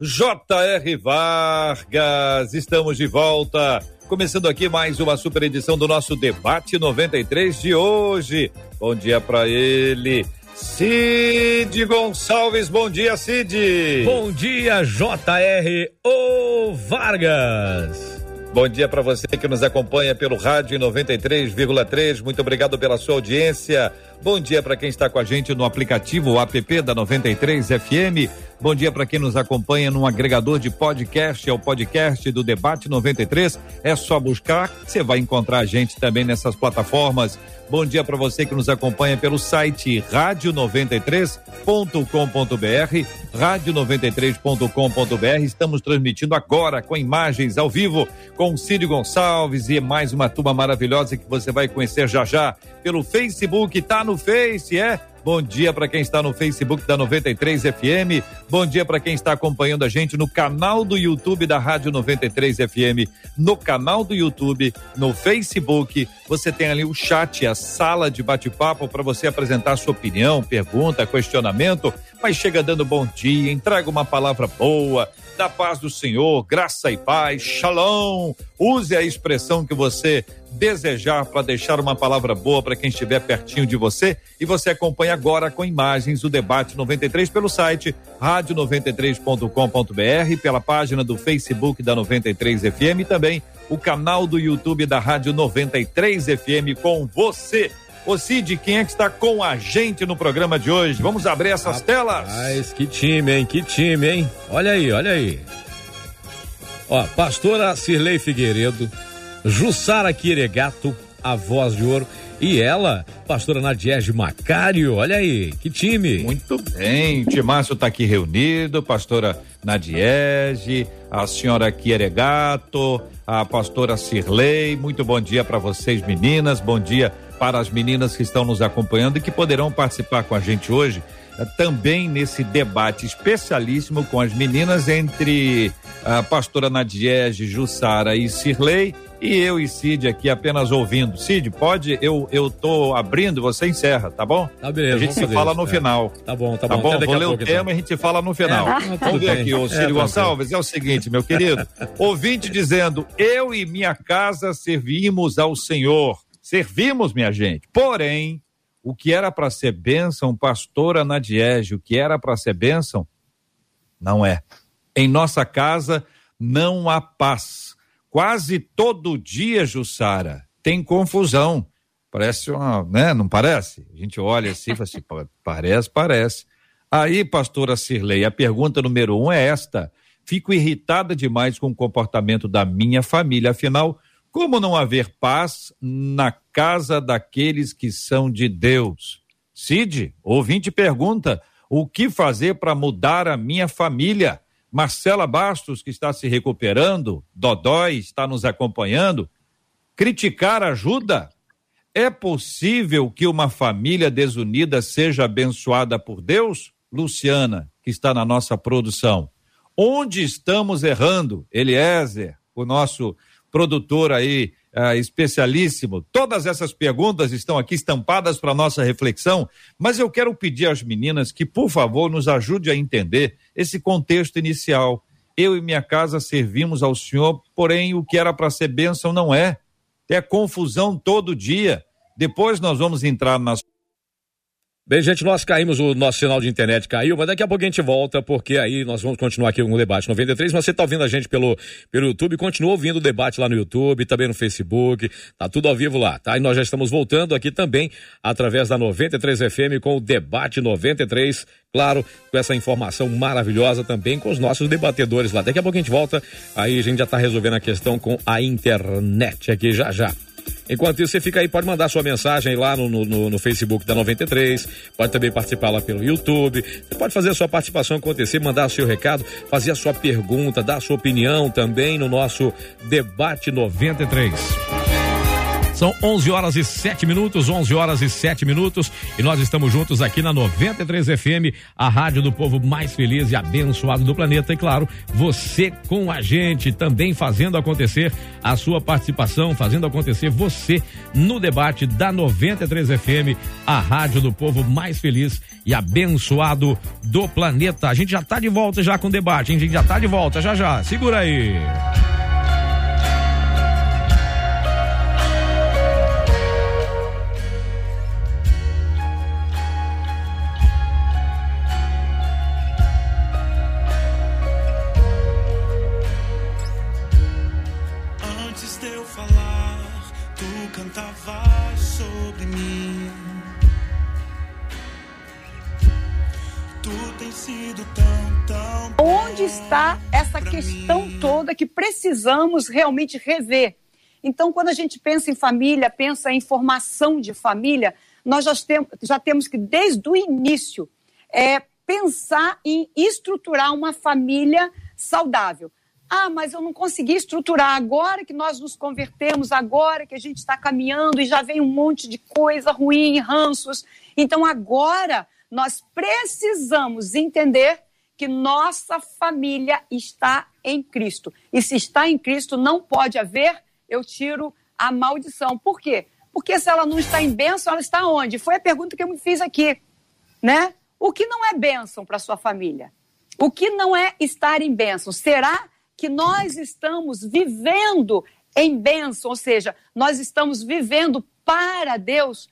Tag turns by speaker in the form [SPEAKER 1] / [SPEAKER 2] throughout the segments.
[SPEAKER 1] J.R. Vargas. Estamos de volta, começando aqui mais uma super edição do nosso debate 93 de hoje. Bom dia para ele. Cid Gonçalves, bom dia, Cid.
[SPEAKER 2] Bom dia, J.R. O Vargas.
[SPEAKER 1] Bom dia para você que nos acompanha pelo rádio 93,3. Muito obrigado pela sua audiência. Bom dia para quem está com a gente no aplicativo app da 93 FM. Bom dia para quem nos acompanha no agregador de podcast, é o podcast do Debate 93. É só buscar, você vai encontrar a gente também nessas plataformas. Bom dia para você que nos acompanha pelo site rádio93.com.br, rádio93.com.br. Estamos transmitindo agora com imagens ao vivo com Círio Gonçalves e mais uma turma maravilhosa que você vai conhecer já já pelo Facebook, tá no Face, é? Bom dia para quem está no Facebook da 93 FM. Bom dia para quem está acompanhando a gente no canal do YouTube da Rádio 93 FM, no canal do YouTube, no Facebook. Você tem ali o chat, a sala de bate-papo para você apresentar sua opinião, pergunta, questionamento. Mas chega dando bom dia, entrega uma palavra boa, da paz do Senhor, graça e paz, shalom. Use a expressão que você desejar para deixar uma palavra boa para quem estiver pertinho de você. E você acompanha agora com imagens o debate 93 pelo site rádio93.com.br, pela página do Facebook da 93 FM e também o canal do YouTube da Rádio 93 FM com você. Ô Cid, quem é que está com a gente no programa de hoje? Vamos abrir essas Rapaz, telas.
[SPEAKER 2] Mas que time, hein? Que time, hein? Olha aí, olha aí. Ó, pastora Cirlei Figueiredo, Jussara Quiregato, a voz de ouro, e ela, pastora Nadiege Macário, olha aí, que time.
[SPEAKER 1] Muito bem, o Timácio está aqui reunido, pastora Nadiege, a senhora Quieregato, a pastora Cirlei, muito bom dia para vocês meninas, bom dia para as meninas que estão nos acompanhando e que poderão participar com a gente hoje eh, também nesse debate especialíssimo com as meninas entre a pastora Nadiege, Jussara e Cirlei e eu e Cid aqui apenas ouvindo. Cid, pode? Eu eu tô abrindo, você encerra, tá bom?
[SPEAKER 2] Tá beleza.
[SPEAKER 1] A gente se fala no é. final.
[SPEAKER 2] Tá bom, tá, tá bom.
[SPEAKER 1] bom? Vou ler o tema então. e a gente fala no final. É, Vamos ver aqui, o Cid é, Gonçalves, é o seguinte, meu querido. ouvinte dizendo: Eu e minha casa servimos ao Senhor. Servimos, minha gente. Porém, o que era para ser bênção, pastora Nadiege, o que era para ser bênção, não é. Em nossa casa não há paz. Quase todo dia, Jussara, tem confusão. Parece uma, né? Não parece? A gente olha assim e fala assim, parece, parece. Aí, pastora Cirlei, a pergunta número um é esta. Fico irritada demais com o comportamento da minha família, afinal, como não haver paz na casa daqueles que são de Deus? Cid, ouvinte pergunta: o que fazer para mudar a minha família? Marcela Bastos, que está se recuperando, Dodói está nos acompanhando. Criticar ajuda? É possível que uma família desunida seja abençoada por Deus? Luciana, que está na nossa produção. Onde estamos errando? Eliezer, o nosso produtor aí uh, especialíssimo. Todas essas perguntas estão aqui estampadas para nossa reflexão, mas eu quero pedir às meninas que, por favor, nos ajude a entender esse contexto inicial. Eu e minha casa servimos ao Senhor, porém o que era para ser bênção não é. É confusão todo dia. Depois nós vamos entrar nas
[SPEAKER 2] Bem, gente, nós caímos, o nosso sinal de internet caiu, mas daqui a pouco a gente volta, porque aí nós vamos continuar aqui com o debate 93. Mas você está ouvindo a gente pelo, pelo YouTube, continua ouvindo o debate lá no YouTube, também no Facebook, tá tudo ao vivo lá, tá? E nós já estamos voltando aqui também através da 93 FM com o debate 93, claro, com essa informação maravilhosa também com os nossos debatedores lá. Daqui a pouco a gente volta, aí a gente já está resolvendo a questão com a internet aqui já já. Enquanto isso, você fica aí, pode mandar sua mensagem lá no, no, no Facebook da 93, pode também participar lá pelo YouTube. Você pode fazer a sua participação acontecer, mandar o seu recado, fazer a sua pergunta, dar a sua opinião também no nosso debate 93. São 11 horas e 7 minutos, 11 horas e 7 minutos, e nós estamos juntos aqui na 93 FM, a rádio do povo mais feliz e abençoado do planeta. E claro, você com a gente também fazendo acontecer a sua participação, fazendo acontecer você no debate da 93 FM, a rádio do povo mais feliz e abençoado do planeta. A gente já está de volta já com o debate, hein? A gente já está de volta, já já. Segura aí.
[SPEAKER 3] Está essa questão toda que precisamos realmente rever. Então, quando a gente pensa em família, pensa em formação de família, nós já, tem, já temos que, desde o início, é, pensar em estruturar uma família saudável. Ah, mas eu não consegui estruturar agora que nós nos convertemos, agora que a gente está caminhando e já vem um monte de coisa ruim, ranços. Então, agora nós precisamos entender que nossa família está em Cristo. E se está em Cristo, não pode haver, eu tiro a maldição. Por quê? Porque se ela não está em bênção, ela está onde? Foi a pergunta que eu me fiz aqui, né? O que não é bênção para sua família? O que não é estar em bênção? Será que nós estamos vivendo em bênção? Ou seja, nós estamos vivendo para Deus,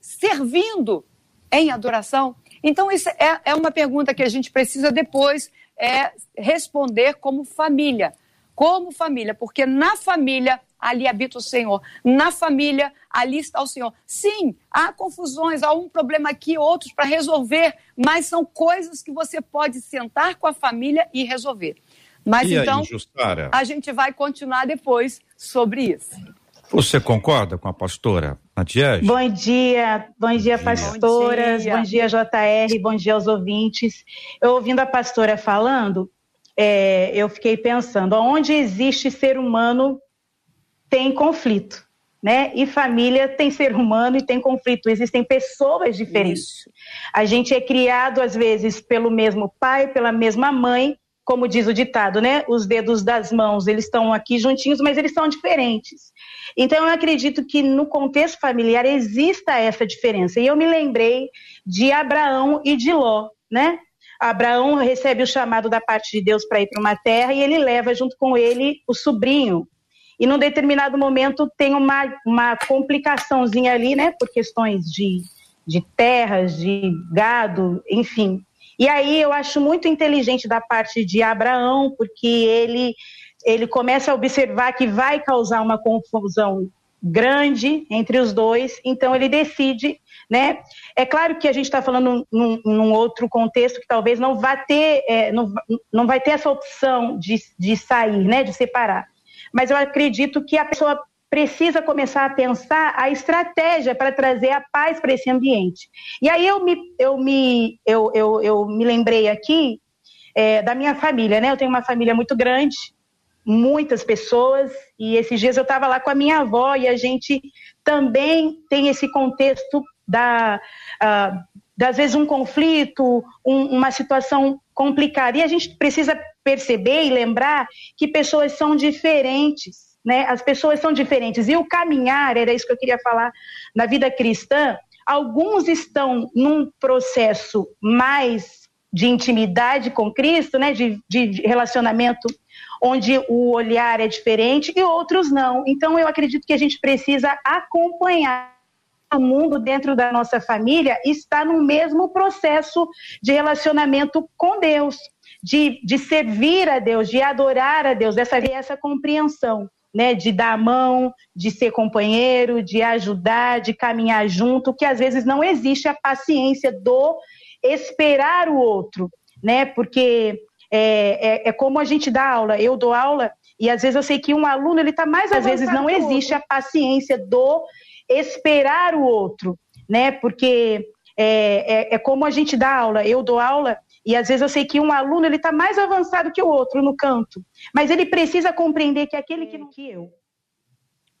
[SPEAKER 3] servindo em adoração? Então, isso é, é uma pergunta que a gente precisa depois é, responder como família. Como família, porque na família ali habita o Senhor. Na família, ali está o Senhor. Sim, há confusões, há um problema aqui, outros para resolver, mas são coisas que você pode sentar com a família e resolver. Mas e então, aí, a gente vai continuar depois sobre isso.
[SPEAKER 1] Você concorda com a pastora Matias?
[SPEAKER 4] Bom dia, bom dia, pastoras, bom dia. bom dia, JR, bom dia aos ouvintes. Eu ouvindo a pastora falando, é, eu fiquei pensando, onde existe ser humano tem conflito, né? E família tem ser humano e tem conflito, existem pessoas diferentes. Isso. A gente é criado, às vezes, pelo mesmo pai, pela mesma mãe, como diz o ditado, né? Os dedos das mãos, eles estão aqui juntinhos, mas eles são diferentes. Então, eu acredito que no contexto familiar exista essa diferença. E eu me lembrei de Abraão e de Ló, né? Abraão recebe o chamado da parte de Deus para ir para uma terra e ele leva junto com ele o sobrinho. E num determinado momento tem uma, uma complicaçãozinha ali, né? Por questões de, de terras, de gado, enfim. E aí eu acho muito inteligente da parte de Abraão, porque ele ele começa a observar que vai causar uma confusão grande entre os dois, então ele decide, né? É claro que a gente está falando num, num, outro contexto que talvez não vá ter, é, não, não vai ter essa opção de, de sair, né? De separar. Mas eu acredito que a pessoa precisa começar a pensar a estratégia para trazer a paz para esse ambiente. E aí eu me, eu me, eu, eu, eu me lembrei aqui é, da minha família, né? Eu tenho uma família muito grande, muitas pessoas e esses dias eu estava lá com a minha avó e a gente também tem esse contexto da uh, das vezes um conflito, um, uma situação complicada e a gente precisa perceber e lembrar que pessoas são diferentes, né? As pessoas são diferentes e o caminhar era isso que eu queria falar na vida cristã. Alguns estão num processo mais de intimidade com Cristo, né? de, de relacionamento onde o olhar é diferente e outros não. Então, eu acredito que a gente precisa acompanhar o mundo dentro da nossa família está no mesmo processo de relacionamento com Deus, de, de servir a Deus, de adorar a Deus, dessa essa compreensão. Né, de dar a mão, de ser companheiro, de ajudar, de caminhar junto, que às vezes não existe a paciência do esperar o outro, né? Porque é, é, é como a gente dá aula. Eu dou aula E às vezes eu sei que um aluno ele está mais às vezes não existe a paciência do esperar o outro, né? Porque é, é, é, como a gente dá aula. Eu dou aula e às vezes eu sei que um aluno ele está mais avançado que o outro no canto, mas ele precisa compreender que aquele que não que eu.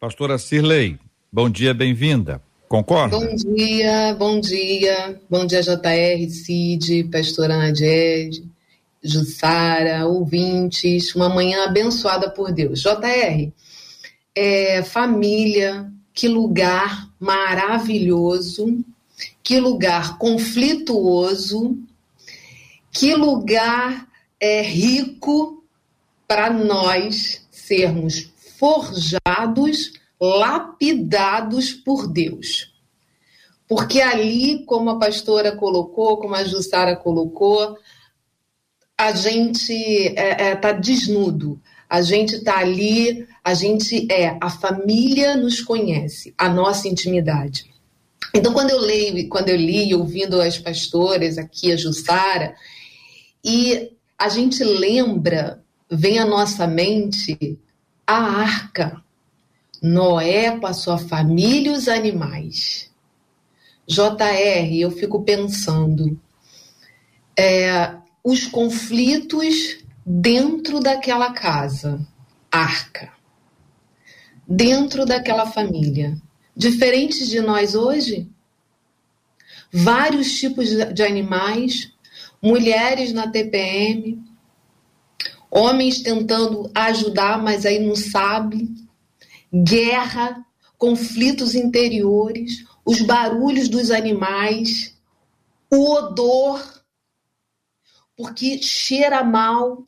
[SPEAKER 1] Pastora Cirlei, bom dia, bem-vinda. Concorda?
[SPEAKER 5] Bom dia, bom dia, bom dia JR, Cid, pastora Nadiege, Jussara, ouvintes, uma manhã abençoada por Deus. JR, é, família, que lugar maravilhoso, que lugar conflituoso, que lugar é, rico para nós sermos forjados, lapidados por Deus. Porque ali, como a pastora colocou, como a Jussara colocou, a gente está é, é, tá desnudo, a gente está ali, a gente é, a família nos conhece, a nossa intimidade. Então, quando eu leio, quando eu li, ouvindo as pastoras aqui, a Jussara, e a gente lembra, vem à nossa mente a arca. Noé com a sua família e os animais. JR, eu fico pensando, é, os conflitos dentro daquela casa, arca, dentro daquela família, diferentes de nós hoje? Vários tipos de animais, mulheres na TPM, homens tentando ajudar, mas aí não sabe, guerra, conflitos interiores, os barulhos dos animais, o odor, porque cheira mal.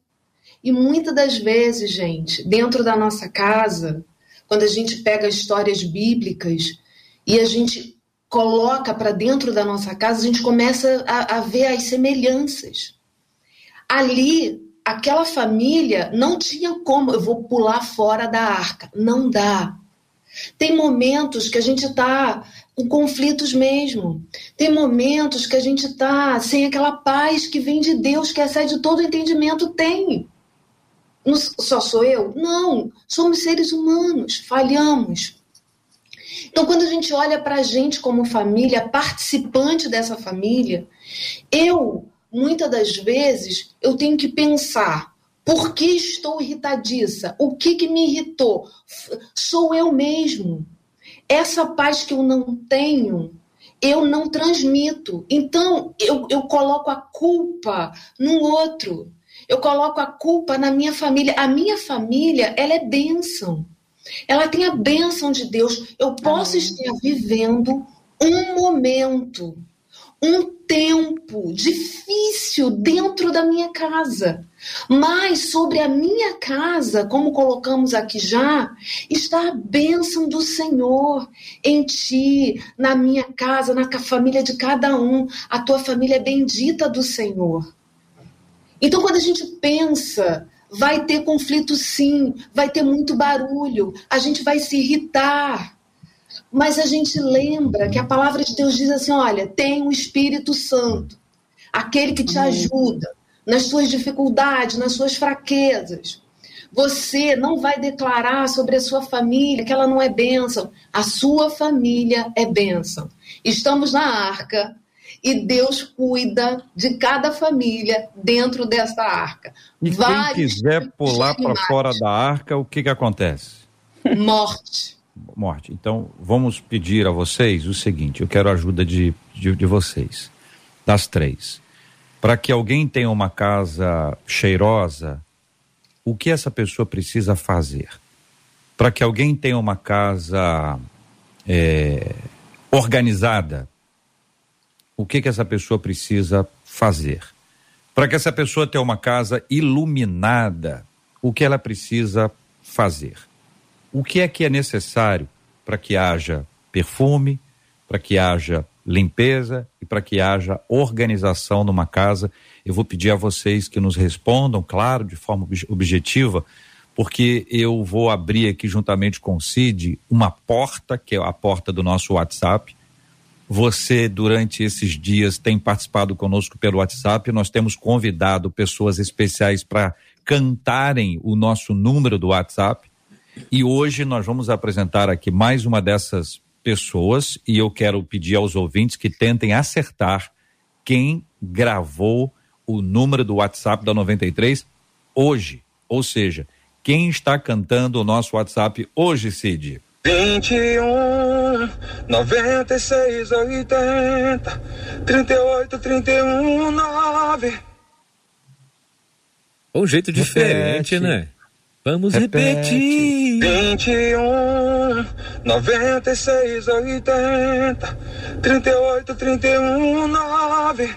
[SPEAKER 5] E muitas das vezes, gente, dentro da nossa casa, quando a gente pega histórias bíblicas e a gente coloca para dentro da nossa casa, a gente começa a, a ver as semelhanças. Ali, aquela família não tinha como, eu vou pular fora da arca. Não dá. Tem momentos que a gente está com conflitos mesmo. Tem momentos que a gente está sem aquela paz que vem de Deus, que excede todo entendimento. Tem. Não, só sou eu? Não. Somos seres humanos, falhamos. Então, quando a gente olha para a gente como família, participante dessa família, eu, muitas das vezes, eu tenho que pensar por que estou irritadiça? O que, que me irritou? Sou eu mesmo. Essa paz que eu não tenho, eu não transmito. Então, eu, eu coloco a culpa no outro. Eu coloco a culpa na minha família. A minha família, ela é bênção. Ela tem a bênção de Deus. Eu posso Amém. estar vivendo um momento, um tempo difícil dentro da minha casa. Mas sobre a minha casa, como colocamos aqui já, está a bênção do Senhor em ti, na minha casa, na família de cada um. A tua família é bendita do Senhor. Então, quando a gente pensa Vai ter conflito sim, vai ter muito barulho, a gente vai se irritar. Mas a gente lembra que a palavra de Deus diz assim: olha, tem o Espírito Santo, aquele que te ajuda nas suas dificuldades, nas suas fraquezas. Você não vai declarar sobre a sua família que ela não é bênção. A sua família é bênção. Estamos na arca e Deus cuida de cada família dentro dessa arca.
[SPEAKER 1] E Vários quem quiser pular para fora da arca, o que, que acontece?
[SPEAKER 5] Morte.
[SPEAKER 1] Morte. Então, vamos pedir a vocês o seguinte: eu quero a ajuda de, de, de vocês, das três. Para que alguém tenha uma casa cheirosa, o que essa pessoa precisa fazer? Para que alguém tenha uma casa é, organizada, o que que essa pessoa precisa fazer. Para que essa pessoa tenha uma casa iluminada, o que ela precisa fazer? O que é que é necessário para que haja perfume, para que haja limpeza e para que haja organização numa casa? Eu vou pedir a vocês que nos respondam, claro, de forma objetiva, porque eu vou abrir aqui juntamente com o Cid uma porta, que é a porta do nosso WhatsApp, você, durante esses dias, tem participado conosco pelo WhatsApp. Nós temos convidado pessoas especiais para cantarem o nosso número do WhatsApp. E hoje nós vamos apresentar aqui mais uma dessas pessoas e eu quero pedir aos ouvintes que tentem acertar quem gravou o número do WhatsApp da 93 hoje. Ou seja, quem está cantando o nosso WhatsApp hoje, Cid?
[SPEAKER 6] 21 96 80 38 31 9
[SPEAKER 2] Um jeito diferente, Repete. né? Vamos Repete. repetir.
[SPEAKER 6] 21 96 80 38 31 9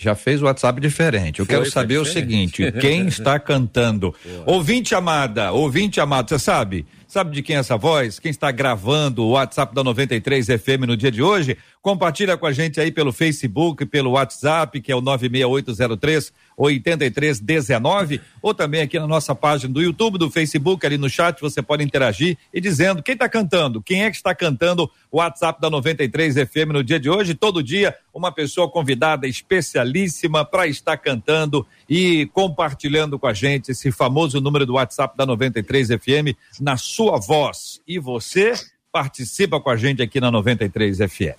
[SPEAKER 1] já fez o WhatsApp diferente. Eu Foi, quero saber o seguinte: quem está cantando? ouvinte amada, ouvinte amado, você sabe? Sabe de quem é essa voz? Quem está gravando o WhatsApp da 93 FM no dia de hoje? Compartilha com a gente aí pelo Facebook, pelo WhatsApp, que é o 96803 8319, ou também aqui na nossa página do YouTube, do Facebook, ali no chat, você pode interagir e dizendo quem está cantando, quem é que está cantando o WhatsApp da 93 FM no dia de hoje. Todo dia, uma pessoa convidada especialíssima para estar cantando e compartilhando com a gente esse famoso número do WhatsApp da 93 FM na sua voz. E você participa com a gente aqui na 93 FM.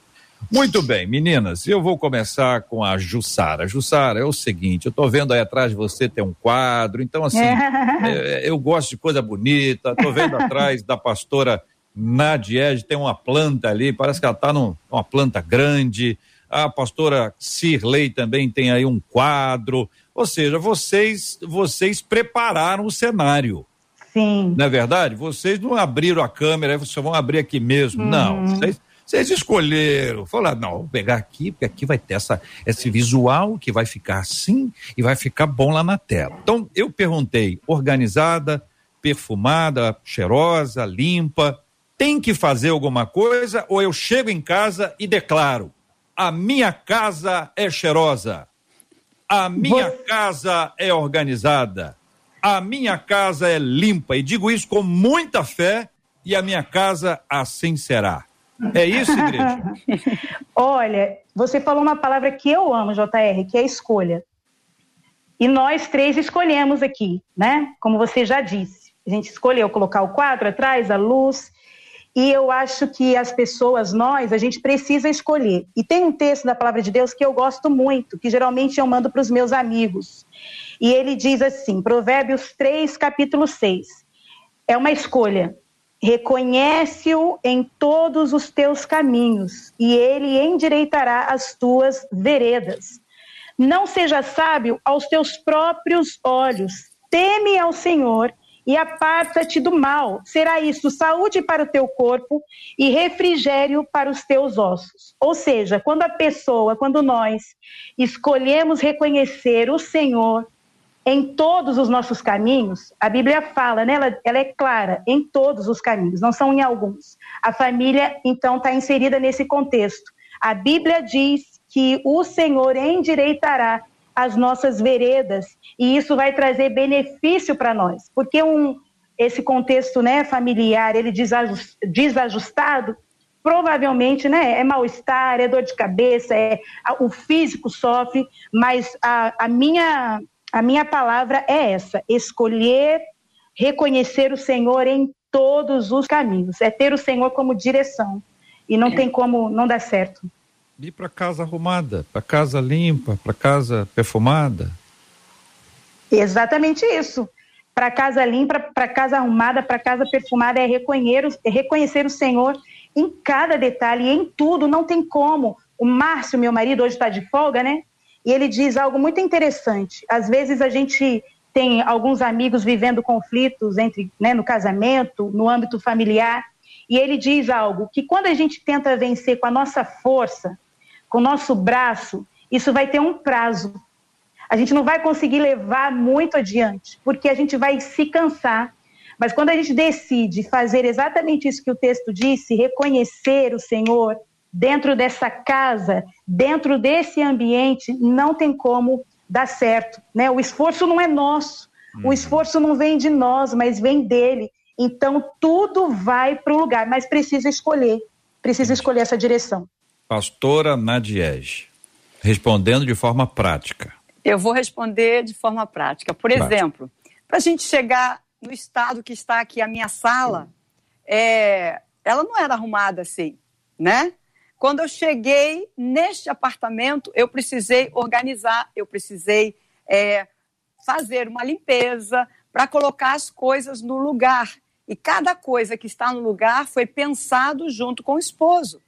[SPEAKER 1] Muito bem, meninas, eu vou começar com a Jussara. Jussara, é o seguinte, eu tô vendo aí atrás de você tem um quadro, então assim, é, eu gosto de coisa bonita, tô vendo atrás da pastora Nadiege, tem uma planta ali, parece que ela tá numa planta grande, a pastora Cirlei também tem aí um quadro, ou seja, vocês, vocês prepararam o cenário.
[SPEAKER 4] Sim.
[SPEAKER 1] Não é verdade? Vocês não abriram a câmera, vocês vão abrir aqui mesmo. Uhum. Não, vocês vocês escolheram, falaram, não, vou pegar aqui, porque aqui vai ter essa, esse visual que vai ficar assim e vai ficar bom lá na tela. Então, eu perguntei, organizada, perfumada, cheirosa, limpa, tem que fazer alguma coisa ou eu chego em casa e declaro, a minha casa é cheirosa, a minha casa é organizada, a minha casa é limpa, e digo isso com muita fé, e a minha casa assim será. É isso, igreja?
[SPEAKER 4] Olha, você falou uma palavra que eu amo, JR, que é escolha. E nós três escolhemos aqui, né? Como você já disse. A gente escolheu colocar o quadro atrás, a luz. E eu acho que as pessoas, nós, a gente precisa escolher. E tem um texto da palavra de Deus que eu gosto muito, que geralmente eu mando para os meus amigos. E ele diz assim, Provérbios 3, capítulo 6. É uma escolha. Reconhece-o em todos os teus caminhos, e ele endireitará as tuas veredas. Não seja sábio aos teus próprios olhos, teme ao Senhor e aparta-te do mal. Será isso saúde para o teu corpo e refrigério para os teus ossos. Ou seja, quando a pessoa, quando nós escolhemos reconhecer o Senhor em todos os nossos caminhos, a Bíblia fala, né? ela, ela é clara, em todos os caminhos, não são em alguns. A família, então, está inserida nesse contexto. A Bíblia diz que o Senhor endireitará as nossas veredas e isso vai trazer benefício para nós, porque um, esse contexto né, familiar, ele desajustado, provavelmente né, é mal-estar, é dor de cabeça, é, o físico sofre, mas a, a minha a minha palavra é essa: escolher reconhecer o Senhor em todos os caminhos. É ter o Senhor como direção. E não é. tem como não dar certo.
[SPEAKER 1] Ir para casa arrumada, para casa limpa, para casa perfumada.
[SPEAKER 4] Exatamente isso. Para casa limpa, para casa arrumada, para casa perfumada é reconhecer, é reconhecer o Senhor em cada detalhe, em tudo. Não tem como. O Márcio, meu marido, hoje está de folga, né? e ele diz algo muito interessante. Às vezes a gente tem alguns amigos vivendo conflitos entre, né, no casamento, no âmbito familiar, e ele diz algo que quando a gente tenta vencer com a nossa força, com o nosso braço, isso vai ter um prazo. A gente não vai conseguir levar muito adiante, porque a gente vai se cansar. Mas quando a gente decide fazer exatamente isso que o texto disse, reconhecer o Senhor, dentro dessa casa, dentro desse ambiente, não tem como dar certo. Né? O esforço não é nosso, o uhum. esforço não vem de nós, mas vem dele. Então, tudo vai para o lugar, mas precisa escolher, precisa escolher essa direção.
[SPEAKER 1] Pastora Nadiege, respondendo de forma prática.
[SPEAKER 3] Eu vou responder de forma prática. Por exemplo, para a gente chegar no estado que está aqui a minha sala, é, ela não era arrumada assim, né? Quando eu cheguei neste apartamento, eu precisei organizar, eu precisei é, fazer uma limpeza para colocar as coisas no lugar. E cada coisa que está no lugar foi pensado junto com o esposo.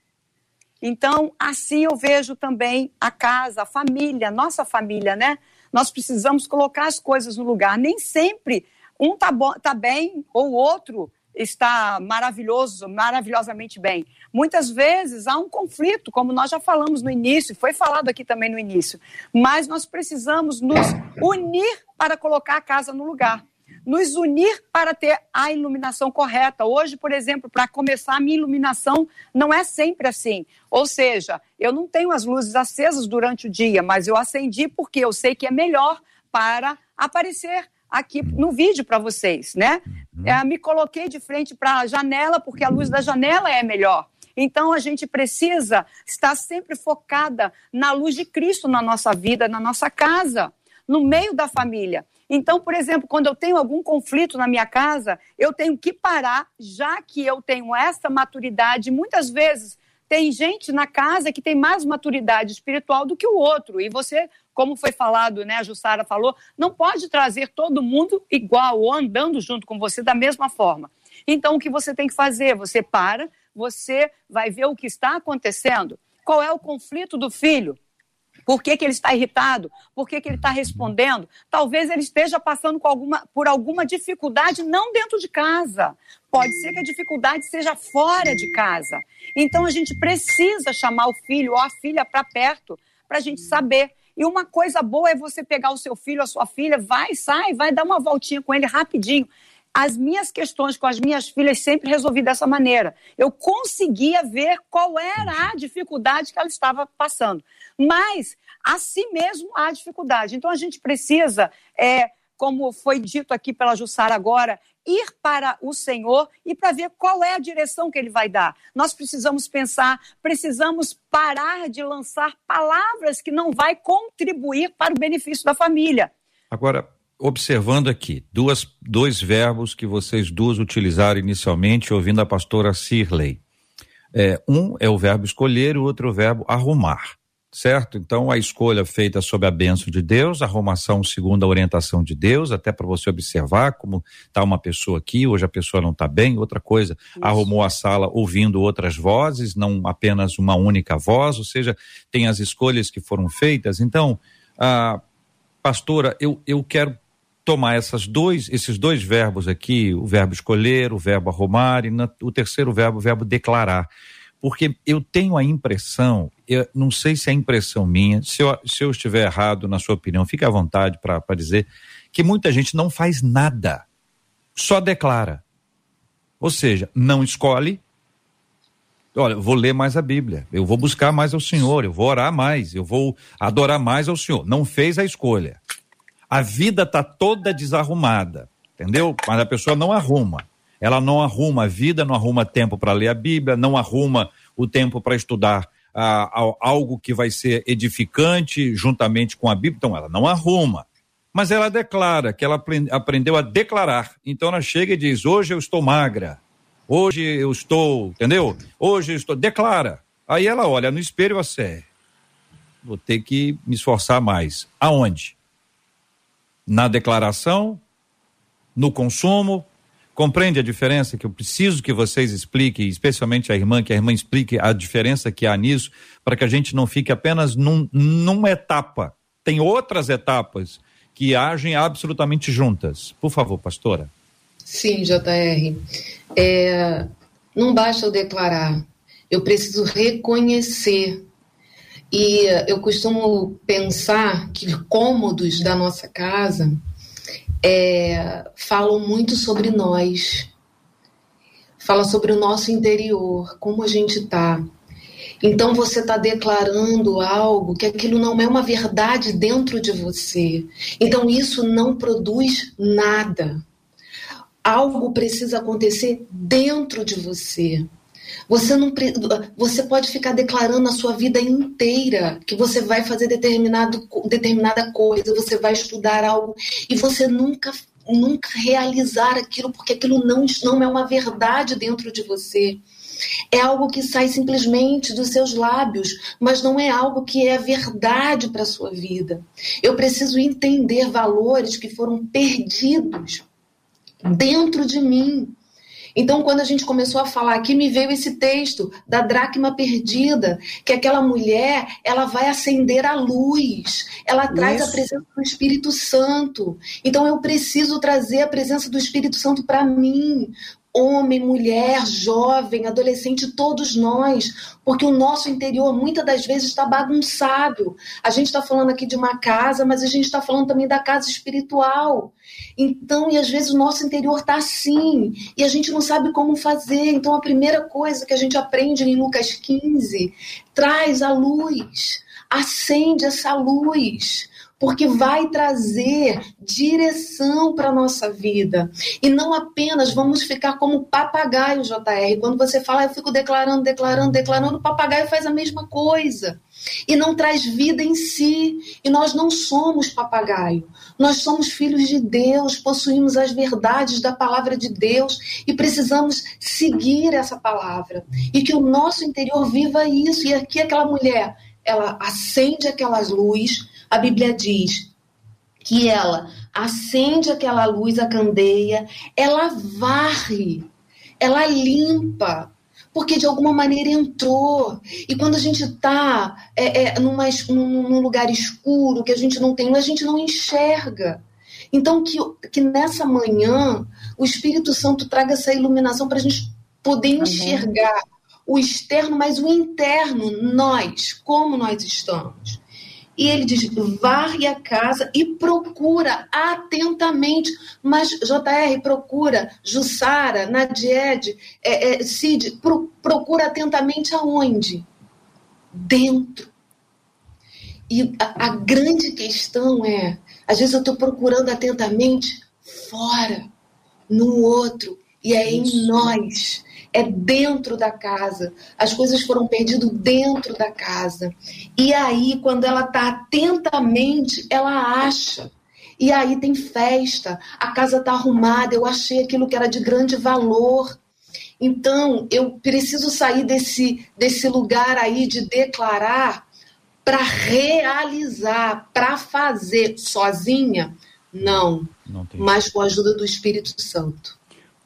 [SPEAKER 3] Então, assim eu vejo também a casa, a família, nossa família, né? Nós precisamos colocar as coisas no lugar. Nem sempre um tá, bom, tá bem ou o outro está maravilhoso, maravilhosamente bem. Muitas vezes há um conflito, como nós já falamos no início, foi falado aqui também no início, mas nós precisamos nos unir para colocar a casa no lugar nos unir para ter a iluminação correta. Hoje, por exemplo, para começar, a minha iluminação não é sempre assim. Ou seja, eu não tenho as luzes acesas durante o dia, mas eu acendi porque eu sei que é melhor para aparecer aqui no vídeo para vocês, né? Uhum. É, me coloquei de frente para a janela porque a luz da janela é melhor. Então a gente precisa estar sempre focada na luz de Cristo na nossa vida, na nossa casa, no meio da família. Então, por exemplo, quando eu tenho algum conflito na minha casa, eu tenho que parar, já que eu tenho essa maturidade. Muitas vezes tem gente na casa que tem mais maturidade espiritual do que o outro. E você, como foi falado, né, a Jussara falou, não pode trazer todo mundo igual ou andando junto com você da mesma forma. Então, o que você tem que fazer? Você para, você vai ver o que está acontecendo. Qual é o conflito do filho? Por que, que ele está irritado? Por que, que ele está respondendo? Talvez ele esteja passando alguma, por alguma dificuldade não dentro de casa. Pode ser que a dificuldade seja fora de casa. Então a gente precisa chamar o filho ou a filha para perto para a gente saber. E uma coisa boa é você pegar o seu filho, a sua filha, vai, sai, vai dar uma voltinha com ele rapidinho as minhas questões com as minhas filhas sempre resolvi dessa maneira. Eu conseguia ver qual era a dificuldade que ela estava passando. Mas, assim mesmo, há dificuldade. Então, a gente precisa, é, como foi dito aqui pela Jussara agora, ir para o Senhor e para ver qual é a direção que ele vai dar. Nós precisamos pensar, precisamos parar de lançar palavras que não vai contribuir para o benefício da família.
[SPEAKER 1] Agora, observando aqui duas, dois verbos que vocês duas utilizaram inicialmente, ouvindo a pastora Cirley. É, um é o verbo escolher, o outro é o verbo arrumar, certo? Então, a escolha feita sob a benção de Deus, a arrumação segundo a orientação de Deus, até para você observar como está uma pessoa aqui, hoje a pessoa não está bem. Outra coisa, Isso. arrumou a sala ouvindo outras vozes, não apenas uma única voz, ou seja, tem as escolhas que foram feitas. Então, a pastora, eu, eu quero tomar essas dois, esses dois verbos aqui, o verbo escolher, o verbo arrumar e na, o terceiro verbo, o verbo declarar. Porque eu tenho a impressão, eu não sei se é impressão minha, se eu, se eu estiver errado na sua opinião, fique à vontade para dizer, que muita gente não faz nada, só declara. Ou seja, não escolhe, olha, vou ler mais a Bíblia, eu vou buscar mais ao Senhor, eu vou orar mais, eu vou adorar mais ao Senhor. Não fez a escolha. A vida tá toda desarrumada, entendeu? Mas a pessoa não arruma. Ela não arruma a vida, não arruma tempo para ler a Bíblia, não arruma o tempo para estudar ah, algo que vai ser edificante juntamente com a Bíblia. Então, ela não arruma. Mas ela declara que ela aprendeu a declarar. Então, ela chega e diz: Hoje eu estou magra. Hoje eu estou, entendeu? Hoje eu estou. Declara. Aí ela olha no espelho e assim: Vou ter que me esforçar mais. Aonde? Na declaração, no consumo. Compreende a diferença que eu preciso que vocês expliquem, especialmente a irmã, que a irmã explique a diferença que há nisso, para que a gente não fique apenas num, numa etapa. Tem outras etapas que agem absolutamente juntas. Por favor, pastora.
[SPEAKER 5] Sim, JR. É, não basta eu declarar, eu preciso reconhecer e eu costumo pensar que cômodos da nossa casa é, falam muito sobre nós, fala sobre o nosso interior, como a gente está. Então você está declarando algo que aquilo não é uma verdade dentro de você. Então isso não produz nada. Algo precisa acontecer dentro de você. Você não você pode ficar declarando a sua vida inteira que você vai fazer determinado, determinada coisa, você vai estudar algo e você nunca nunca realizar aquilo porque aquilo não não é uma verdade dentro de você. É algo que sai simplesmente dos seus lábios, mas não é algo que é verdade para a sua vida. Eu preciso entender valores que foram perdidos dentro de mim. Então, quando a gente começou a falar aqui, me veio esse texto da dracma perdida, que aquela mulher, ela vai acender a luz, ela traz Isso. a presença do Espírito Santo. Então, eu preciso trazer a presença do Espírito Santo para mim, homem, mulher, jovem, adolescente, todos nós, porque o nosso interior muitas das vezes está bagunçado. A gente está falando aqui de uma casa, mas a gente está falando também da casa espiritual. Então, e às vezes o nosso interior está assim, e a gente não sabe como fazer. Então, a primeira coisa que a gente aprende em Lucas 15, traz a luz, acende essa luz porque vai trazer direção para a nossa vida. E não apenas vamos ficar como papagaio, JR. Quando você fala, eu fico declarando, declarando, declarando, o papagaio faz a mesma coisa. E não traz vida em si. E nós não somos papagaio. Nós somos filhos de Deus, possuímos as verdades da palavra de Deus e precisamos seguir essa palavra. E que o nosso interior viva isso. E aqui aquela mulher, ela acende aquelas luzes a Bíblia diz que ela acende aquela luz, a candeia, ela varre, ela limpa, porque de alguma maneira entrou. E quando a gente está é, é, numa, num, lugar escuro, que a gente não tem luz, a gente não enxerga. Então, que, que nessa manhã o Espírito Santo traga essa iluminação para a gente poder enxergar o externo, mas o interno, nós, como nós estamos. E ele diz: varre a casa e procura atentamente. Mas, JR, procura, Jussara, Nadied, é, é, Cid, pro, procura atentamente aonde? Dentro. E a, a grande questão é: às vezes eu estou procurando atentamente fora, no outro, e é Isso. em nós é dentro da casa. As coisas foram perdidas dentro da casa. E aí, quando ela está atentamente, ela acha. E aí tem festa, a casa está arrumada, eu achei aquilo que era de grande valor. Então, eu preciso sair desse, desse lugar aí de declarar para realizar, para fazer sozinha? Não, Não mas com a ajuda do Espírito Santo.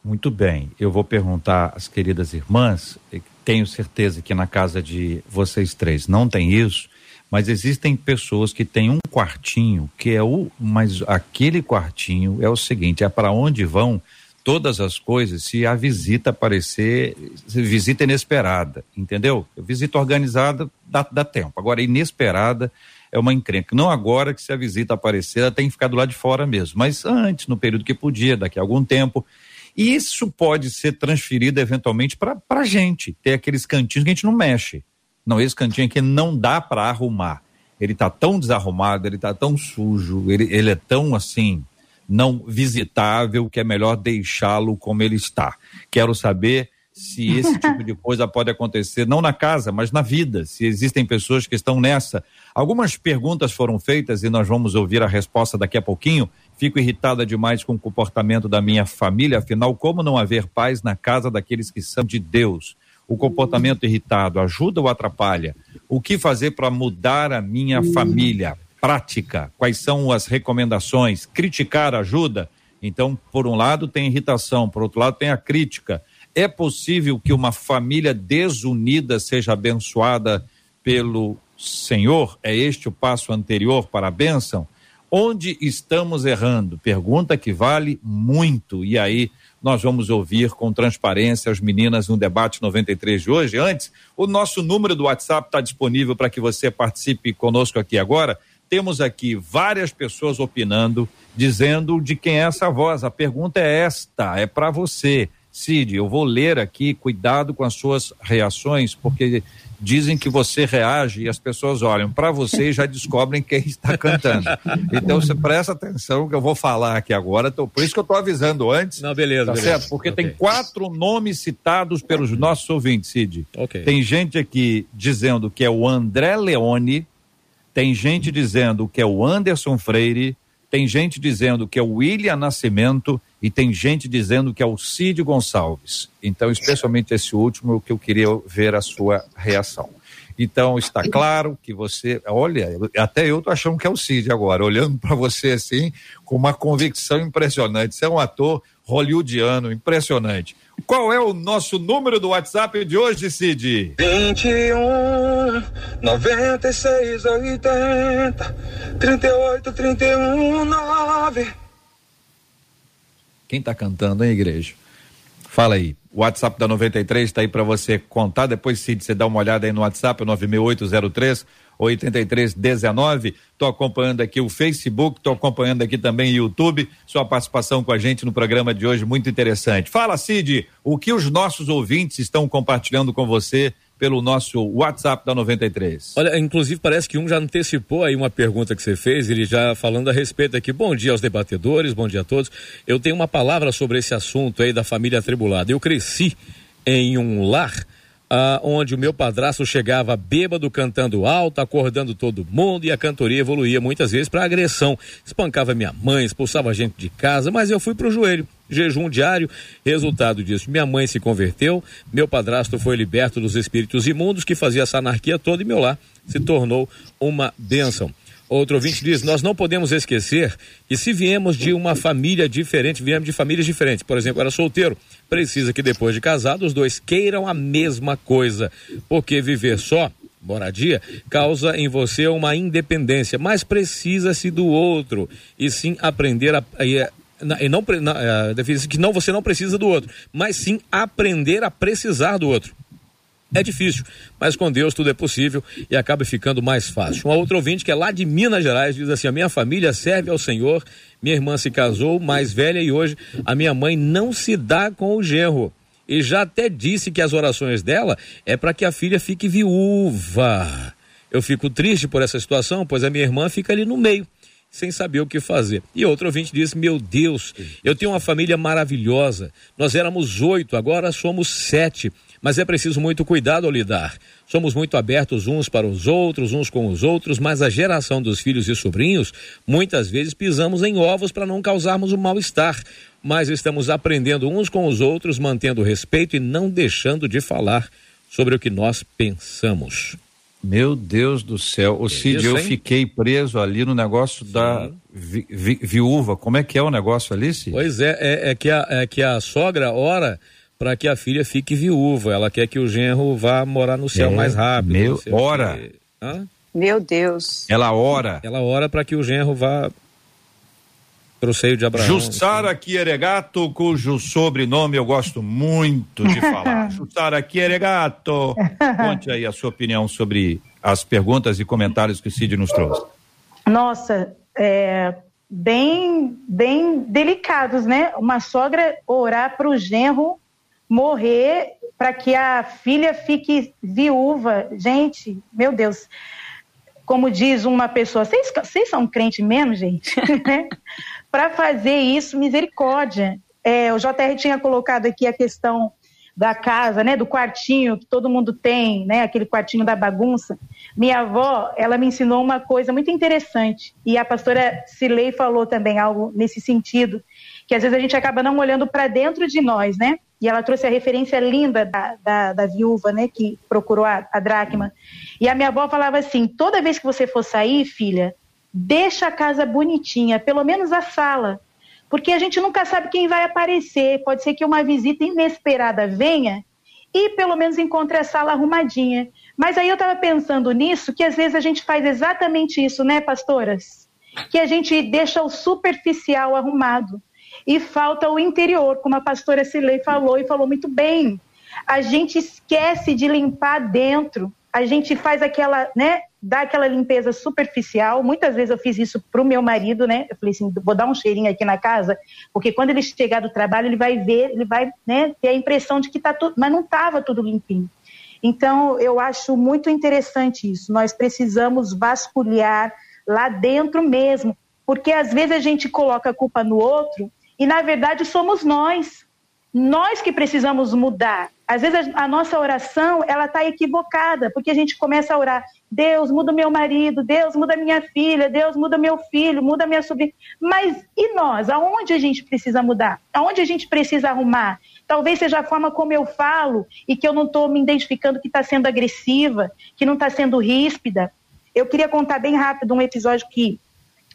[SPEAKER 1] Muito bem. Eu vou perguntar às queridas irmãs, tenho certeza que na casa de vocês três não tem isso, mas existem pessoas que têm um quartinho que é o, mas aquele quartinho é o seguinte, é para onde vão todas as coisas se a visita aparecer, visita inesperada, entendeu? Visita organizada dá, dá tempo. Agora, inesperada é uma encrenca. Não agora que se a visita aparecer, ela tem que ficar do lado de fora mesmo, mas antes, no período que podia, daqui a algum tempo. E isso pode ser transferido eventualmente para a gente, ter aqueles cantinhos que a gente não mexe. Não, esse cantinho aqui não dá para arrumar. Ele está tão desarrumado, ele está tão sujo, ele, ele é tão assim, não visitável, que é melhor deixá-lo como ele está. Quero saber se esse tipo de coisa pode acontecer, não na casa, mas na vida, se existem pessoas que estão nessa. Algumas perguntas foram feitas e nós vamos ouvir a resposta daqui a pouquinho. Fico irritada demais com o comportamento da minha família, afinal, como não haver paz na casa daqueles que são de Deus? O comportamento irritado ajuda ou atrapalha? O que fazer para mudar a minha família? Prática. Quais são as recomendações? Criticar ajuda? Então, por um lado, tem irritação, por outro lado, tem a crítica. É possível que uma família desunida seja abençoada pelo Senhor? É este o passo anterior para a bênção? Onde estamos errando? Pergunta que vale muito. E aí nós vamos ouvir com transparência as meninas no debate 93 de hoje. Antes, o nosso número do WhatsApp está disponível para que você participe conosco aqui agora. Temos aqui várias pessoas opinando, dizendo de quem é essa voz. A pergunta é esta, é para você. Cid, eu vou ler aqui, cuidado com as suas reações, porque dizem que você reage e as pessoas olham para você e já descobrem quem está cantando. Então você presta atenção que eu vou falar aqui agora. Tô, por isso que eu estou avisando antes.
[SPEAKER 2] Não, beleza,
[SPEAKER 1] tá
[SPEAKER 2] beleza.
[SPEAKER 1] certo? Porque okay. tem quatro nomes citados pelos nossos ouvintes, Cid.
[SPEAKER 2] Okay.
[SPEAKER 1] Tem gente aqui dizendo que é o André Leone, tem gente dizendo que é o Anderson Freire, tem gente dizendo que é o William Nascimento e tem gente dizendo que é o Cid Gonçalves. Então, especialmente esse último, é que eu queria ver a sua reação. Então, está claro que você. Olha, até eu tô achando que é o Cid agora, olhando para você assim, com uma convicção impressionante. Você é um ator hollywoodiano, impressionante. Qual é o nosso número do WhatsApp de hoje, Cid?
[SPEAKER 6] 21 96 80 38 31 9
[SPEAKER 1] quem está cantando, hein, igreja? Fala aí. O WhatsApp da 93 está aí para você contar. Depois, Cid, você dá uma olhada aí no WhatsApp, 96803 8319. Estou acompanhando aqui o Facebook, estou acompanhando aqui também o YouTube. Sua participação com a gente no programa de hoje, muito interessante. Fala, Cid, o que os nossos ouvintes estão compartilhando com você pelo nosso WhatsApp da 93.
[SPEAKER 2] Olha, inclusive parece que um já antecipou aí uma pergunta que você fez, ele já falando a respeito aqui. Bom dia aos debatedores, bom dia a todos. Eu tenho uma palavra sobre esse assunto aí da família atribulada. Eu cresci em um lar ah, onde o meu padrasto chegava bêbado, cantando alto, acordando todo mundo e a cantoria evoluía muitas vezes para agressão. Espancava minha mãe, expulsava a gente de casa, mas eu fui para o joelho. Jejum diário, resultado disso. Minha mãe se converteu, meu padrasto foi liberto dos espíritos imundos que fazia essa anarquia toda e meu lar se tornou uma bênção. Outro ouvinte diz: Nós não podemos esquecer que se viemos de uma família diferente, viemos de famílias diferentes, por exemplo, era solteiro, precisa que depois de casado os dois queiram a mesma coisa, porque viver só, moradia, causa em você uma independência, mas precisa-se do outro e sim aprender a. E não, que não você não precisa do outro, mas sim aprender a precisar do outro. É difícil, mas com Deus tudo é possível e acaba ficando mais fácil. Um outro ouvinte que é lá de Minas Gerais diz assim: A minha família serve ao Senhor, minha irmã se casou, mais velha, e hoje a minha mãe não se dá com o genro. E já até disse que as orações dela é para que a filha fique viúva. Eu fico triste por essa situação, pois a minha irmã fica ali no meio sem saber o que fazer. E outro ouvinte disse: Meu Deus, eu tenho uma família maravilhosa. Nós éramos oito, agora somos sete mas é preciso muito cuidado ao lidar. Somos muito abertos uns para os outros, uns com os outros, mas a geração dos filhos e sobrinhos, muitas vezes pisamos em ovos para não causarmos o um mal-estar. Mas estamos aprendendo uns com os outros, mantendo respeito e não deixando de falar sobre o que nós pensamos.
[SPEAKER 1] Meu Deus do céu, o Cid, isso, eu fiquei preso ali no negócio da vi, vi, viúva. Como é que é o negócio ali, Cid?
[SPEAKER 2] Pois é, é, é, que, a, é que a sogra ora para que a filha fique viúva. Ela quer que o genro vá morar no céu é, mais rápido.
[SPEAKER 1] Meu, ora.
[SPEAKER 3] Meu Deus.
[SPEAKER 1] Ela ora.
[SPEAKER 2] Ela ora para que o genro vá para o seio de Abraão.
[SPEAKER 1] Jussara Chieregato, cujo sobrenome eu gosto muito de falar. Jussara Chieregato. Conte aí a sua opinião sobre as perguntas e comentários que o Cid nos trouxe.
[SPEAKER 4] Nossa, é, bem, bem delicados, né? Uma sogra orar para o genro morrer para que a filha fique viúva. Gente, meu Deus. Como diz uma pessoa, vocês, são crente mesmo, gente? para fazer isso, misericórdia. É, o JR tinha colocado aqui a questão da casa, né, do quartinho que todo mundo tem, né, aquele quartinho da bagunça. Minha avó, ela me ensinou uma coisa muito interessante e a pastora Cilei falou também algo nesse sentido, que às vezes a gente acaba não olhando para dentro de nós, né? E ela trouxe a referência linda da, da, da viúva, né, que procurou a, a dracma. E a minha avó falava assim: toda vez que você for sair, filha, deixa a casa bonitinha, pelo menos a sala, porque a gente nunca sabe quem vai aparecer. Pode ser que uma visita inesperada venha e pelo menos encontre a sala arrumadinha. Mas aí eu estava pensando nisso, que às vezes a gente faz exatamente isso, né, pastoras? Que a gente deixa o superficial arrumado e falta o interior, como a pastora Silei falou e falou muito bem. A gente esquece de limpar dentro, a gente faz aquela, né, dá aquela limpeza superficial. Muitas vezes eu fiz isso para o meu marido, né? Eu falei assim, vou dar um cheirinho aqui na casa, porque quando ele chegar do trabalho, ele vai ver, ele vai né, ter a impressão de que está tudo, mas não estava tudo limpinho. Então, eu acho muito interessante isso. Nós precisamos vasculhar lá dentro mesmo, porque às vezes a gente coloca a culpa no outro e, na verdade, somos nós. Nós que precisamos mudar. Às vezes a, nossa oração ela está equivocada, porque a gente começa a orar: Deus, muda meu marido, Deus, muda minha filha, Deus, muda meu filho, muda minha sobrinha. Mas e nós? Aonde a gente precisa mudar? Aonde a gente precisa arrumar? Talvez seja a forma como eu falo e que eu não estou me identificando que está sendo agressiva, que não está sendo ríspida. Eu queria contar bem rápido um episódio que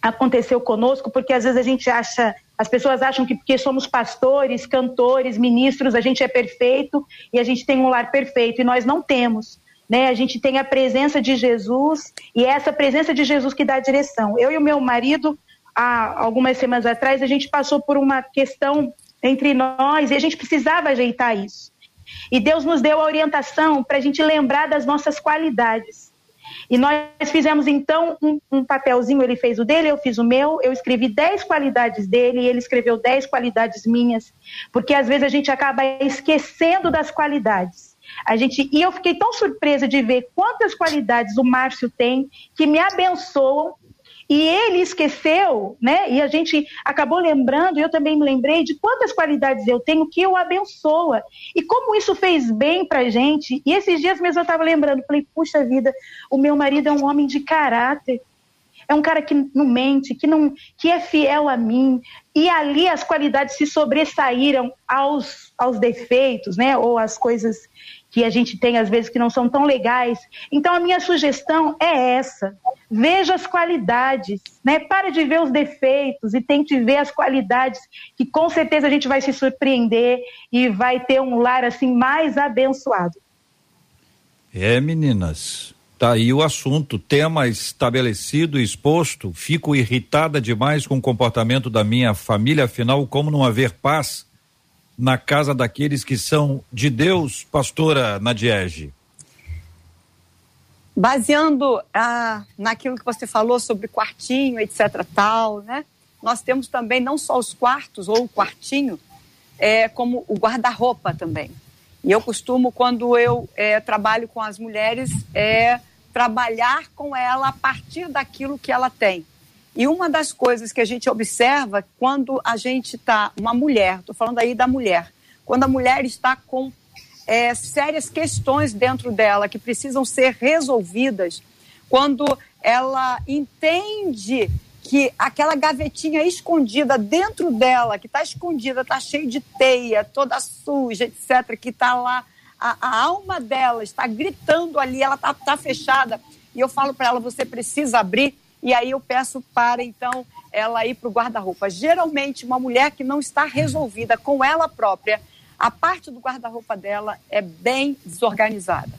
[SPEAKER 4] aconteceu conosco, porque às vezes a gente acha, as pessoas acham que porque somos pastores, cantores, ministros, a gente é perfeito e a gente tem um lar perfeito, e nós não temos. Né? A gente tem a presença de Jesus e é essa presença de Jesus que dá a direção. Eu e o meu marido, há algumas semanas atrás, a gente passou por uma questão entre nós e a gente precisava ajeitar isso. E Deus nos deu a orientação para a gente lembrar das nossas qualidades. E nós fizemos então um, um, papelzinho, ele fez o dele, eu fiz o meu, eu escrevi 10 qualidades dele e ele escreveu 10 qualidades minhas, porque às vezes a gente acaba esquecendo das qualidades. A gente, e eu fiquei tão surpresa de ver quantas qualidades o Márcio tem que me abençoam e ele esqueceu, né? E a gente acabou lembrando, eu também me lembrei de quantas qualidades eu tenho que o abençoa. E como isso fez bem pra gente. E esses dias mesmo eu estava lembrando, falei, puxa vida, o meu marido é um homem de caráter. É um cara que não mente, que não que é fiel a mim. E ali as qualidades se sobressaíram aos, aos defeitos, né? Ou as coisas que a gente tem às vezes que não são tão legais. Então a minha sugestão é essa: veja as qualidades, né? Pare de ver os defeitos e tente ver as qualidades, que com certeza a gente vai se surpreender e vai ter um lar assim mais abençoado.
[SPEAKER 1] É, meninas. Tá aí o assunto, tema estabelecido e exposto. Fico irritada demais com o comportamento da minha família, afinal, como não haver paz? Na casa daqueles que são de Deus, pastora Nadiege?
[SPEAKER 3] Baseando ah, naquilo que você falou sobre quartinho, etc. tal, né? Nós temos também não só os quartos ou o quartinho, é, como o guarda-roupa também. E eu costumo, quando eu é, trabalho com as mulheres, é, trabalhar com ela a partir daquilo que ela tem. E uma das coisas que a gente observa quando a gente está, uma mulher, estou falando aí da mulher, quando a mulher está com é, sérias questões dentro dela que precisam ser resolvidas, quando ela entende que aquela gavetinha escondida dentro dela, que está escondida, está cheia de teia, toda suja, etc., que está lá, a, a, alma dela está gritando ali, ela está tá fechada. E eu falo para ela: você precisa abrir e aí eu peço para, então, ela ir para o guarda-roupa. Geralmente, uma mulher que não está resolvida com ela própria, a parte do guarda-roupa dela é bem desorganizada.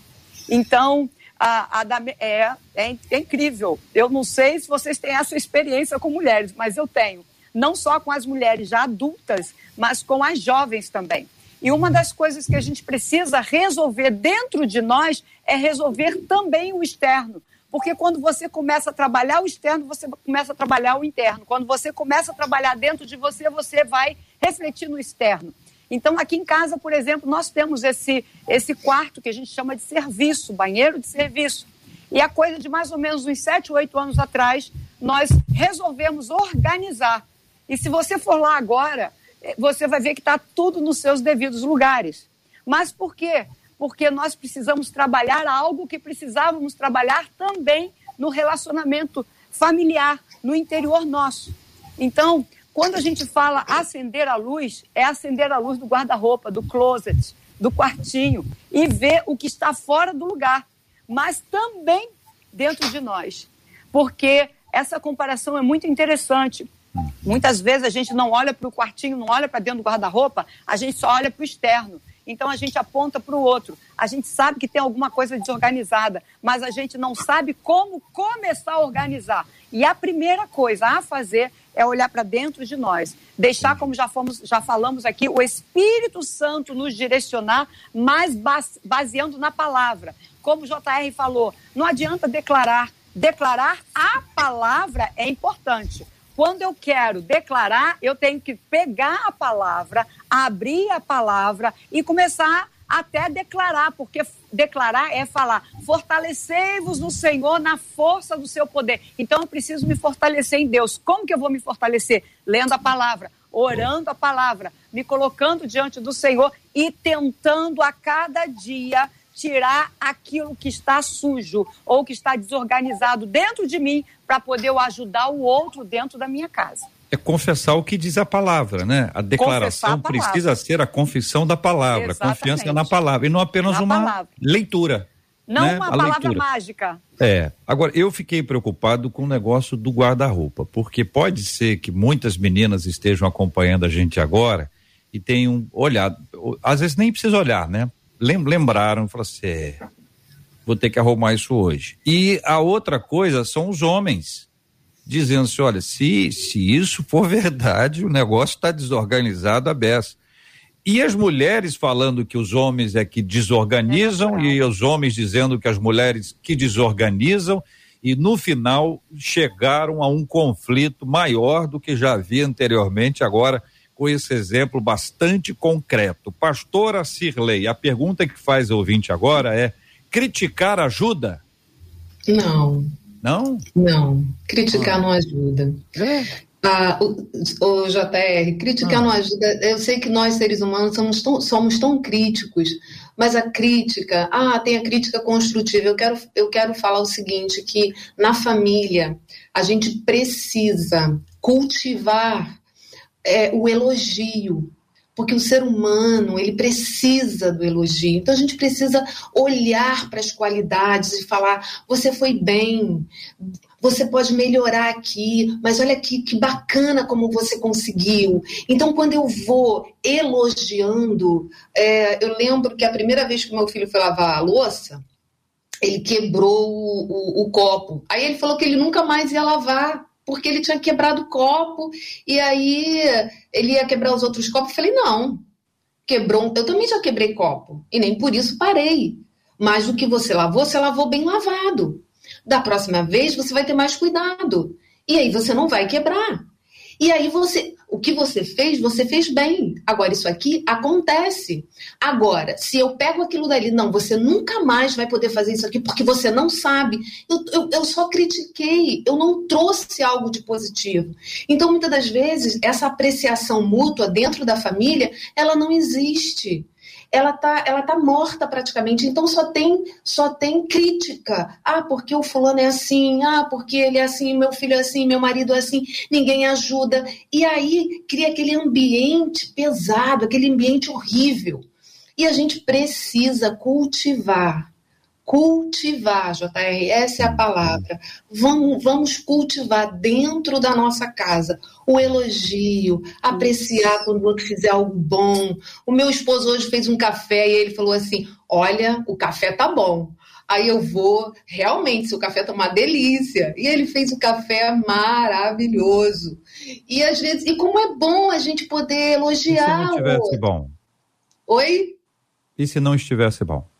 [SPEAKER 3] Então, a, a da, é, é, é incrível. Eu não sei se vocês têm essa experiência com mulheres, mas eu tenho. Não só com as mulheres já adultas, mas com as jovens também. E uma das coisas que a gente precisa resolver dentro de nós é resolver também o externo. Porque quando você começa a trabalhar o externo, você começa a trabalhar o interno. Quando você começa a trabalhar dentro de você, você vai refletir no externo. Então, aqui em casa, por exemplo, nós temos esse, esse quarto que a gente chama de serviço, banheiro de serviço. E a coisa de mais ou menos uns 7, 8 anos atrás, nós resolvemos organizar. E se você for lá agora, eh, você vai ver que está tudo nos seus devidos lugares. Mas por quê? Porque nós precisamos trabalhar algo que precisávamos trabalhar também no relacionamento familiar, no interior nosso. Então, quando a gente fala acender a luz, é acender a luz do guarda-roupa, do closet, do quartinho e ver o que está fora do lugar, mas também dentro de nós. Porque essa comparação é muito interessante. Muitas vezes a gente não olha para o quartinho, não olha para dentro do guarda-roupa, a gente só olha para o externo então a gente aponta para o outro. A gente sabe que tem alguma coisa desorganizada, mas a gente não sabe como começar a organizar. E a primeira coisa a fazer é olhar para dentro de nós, deixar, como já, fomos, já falamos aqui, o Espírito Santo nos direcionar, mas baseando na palavra. Como o JR falou, não adianta declarar. Declarar a palavra é importante. Quando eu quero declarar, eu tenho que pegar a palavra, abrir a palavra e começar até declarar, porque declarar é falar: fortalecei-vos no Senhor na força do seu poder. Então eu preciso me fortalecer em Deus. Como que eu vou me fortalecer? Lendo a palavra, orando a palavra, me colocando diante do Senhor e tentando a cada dia tirar aquilo que está sujo ou que está desorganizado dentro de mim para poder eu ajudar o outro dentro da minha casa.
[SPEAKER 1] É confessar o que diz a palavra, né? A declaração a precisa ser a confissão da palavra, Exatamente. confiança na palavra, e não apenas na uma palavra. leitura.
[SPEAKER 3] Não
[SPEAKER 1] né?
[SPEAKER 3] uma a palavra leitura. mágica.
[SPEAKER 1] É. Agora, eu fiquei preocupado com o negócio do guarda-roupa, porque pode ser que muitas meninas estejam acompanhando a gente agora e tenham olhado. Às vezes nem precisa olhar, né? Lembraram, falaram assim, é, vou ter que arrumar isso hoje. E a outra coisa são os homens, dizendo assim, olha, se, se isso for verdade, o negócio está desorganizado a beça. E as mulheres falando que os homens é que desorganizam é e os homens dizendo que as mulheres que desorganizam e no final chegaram a um conflito maior do que já havia anteriormente agora com esse exemplo bastante concreto. Pastora Cirlei, a pergunta que faz o ouvinte agora é: criticar ajuda?
[SPEAKER 5] Não.
[SPEAKER 1] Não?
[SPEAKER 5] Não. Criticar ah. não ajuda. É. Ah, o, o JR, criticar ah. não ajuda. Eu sei que nós, seres humanos, somos tão, somos tão críticos, mas a crítica, ah, tem a crítica construtiva. Eu quero, eu quero falar o seguinte: que na família a gente precisa cultivar é, o elogio, porque o ser humano ele precisa do elogio. Então a gente precisa olhar para as qualidades e falar: você foi bem, você pode melhorar aqui, mas olha aqui que bacana como você conseguiu. Então quando eu vou elogiando, é, eu lembro que a primeira vez que meu filho foi lavar a louça ele quebrou o, o, o copo. Aí ele falou que ele nunca mais ia lavar porque ele tinha quebrado o copo e aí ele ia quebrar os outros copos. Eu falei, não, quebrou. Eu também já quebrei copo e nem por isso parei. Mas o que você lavou, você lavou bem lavado. Da próxima vez você vai ter mais cuidado. E aí você não vai quebrar. E aí você, o que você fez, você fez bem. Agora, isso aqui acontece. Agora, se eu pego aquilo dali, não, você nunca mais vai poder fazer isso aqui porque você não sabe. Eu, eu, eu só critiquei, eu não trouxe algo de positivo. Então, muitas das vezes, essa apreciação mútua dentro da família, ela não existe ela tá, ela tá morta praticamente. Então só tem, só tem crítica. Ah, porque o fulano é assim, ah, porque ele é assim, meu filho é assim, meu marido é assim, ninguém ajuda. E aí cria aquele ambiente pesado, aquele ambiente horrível. E a gente precisa cultivar cultivar, JR, essa é a palavra. Vamos, vamos cultivar dentro da nossa casa o elogio, apreciar quando o outro fizer algo bom. O meu esposo hoje fez um café e ele falou assim: Olha, o café tá bom. Aí eu vou, realmente, se o café tá uma delícia. E ele fez o café maravilhoso. E às vezes, e como é bom a gente poder elogiar.
[SPEAKER 1] E se não estivesse bom?
[SPEAKER 5] Oi?
[SPEAKER 1] E se não estivesse bom?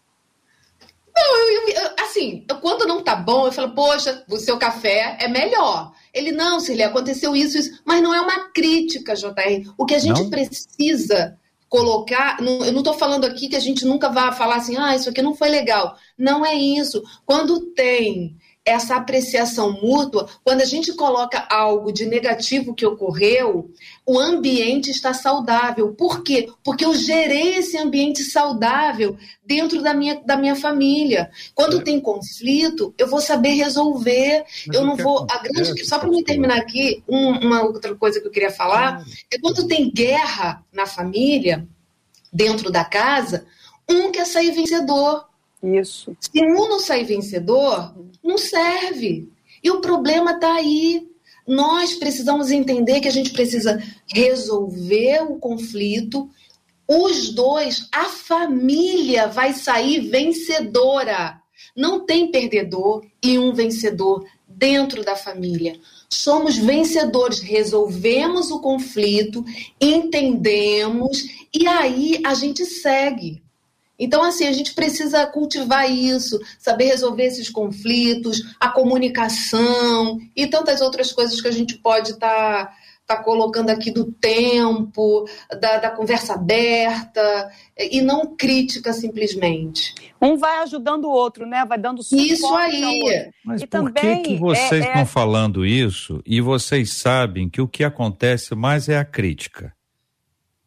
[SPEAKER 5] Não, eu, eu, assim, quando não tá bom, eu falo, poxa, o seu café é melhor. Ele, não, Cirlei, aconteceu isso, isso. Mas não é uma crítica, JR. O que a gente não? precisa colocar. Não, eu não estou falando aqui que a gente nunca vá falar assim, ah, isso aqui não foi legal. Não é isso. Quando tem essa apreciação mútua, quando a gente coloca algo de negativo que ocorreu, o ambiente está saudável. Por quê? Porque eu gerei esse ambiente saudável dentro da minha, da minha família. Quando é. tem conflito, eu vou saber resolver. Mas eu não vou. A grande, só para me terminar aqui, um, uma outra coisa que eu queria falar é quando tem guerra na família, dentro da casa, um quer sair vencedor
[SPEAKER 3] isso.
[SPEAKER 5] Se um não sair vencedor, não serve. E o problema está aí. Nós precisamos entender que a gente precisa resolver o conflito. Os dois, a família vai sair vencedora. Não tem perdedor e um vencedor dentro da família. Somos vencedores, resolvemos o conflito, entendemos e aí a gente segue. Então, assim, a gente precisa cultivar isso, saber resolver esses conflitos, a comunicação e tantas outras coisas que a gente pode estar tá, está colocando aqui do tempo, da, da, conversa aberta, e não crítica simplesmente.
[SPEAKER 3] Um vai ajudando o outro, né? Vai dando suporte
[SPEAKER 5] Isso aí.
[SPEAKER 1] Mas e por também, que, que vocês é, estão é... falando isso e vocês sabem que o que acontece mais é a crítica?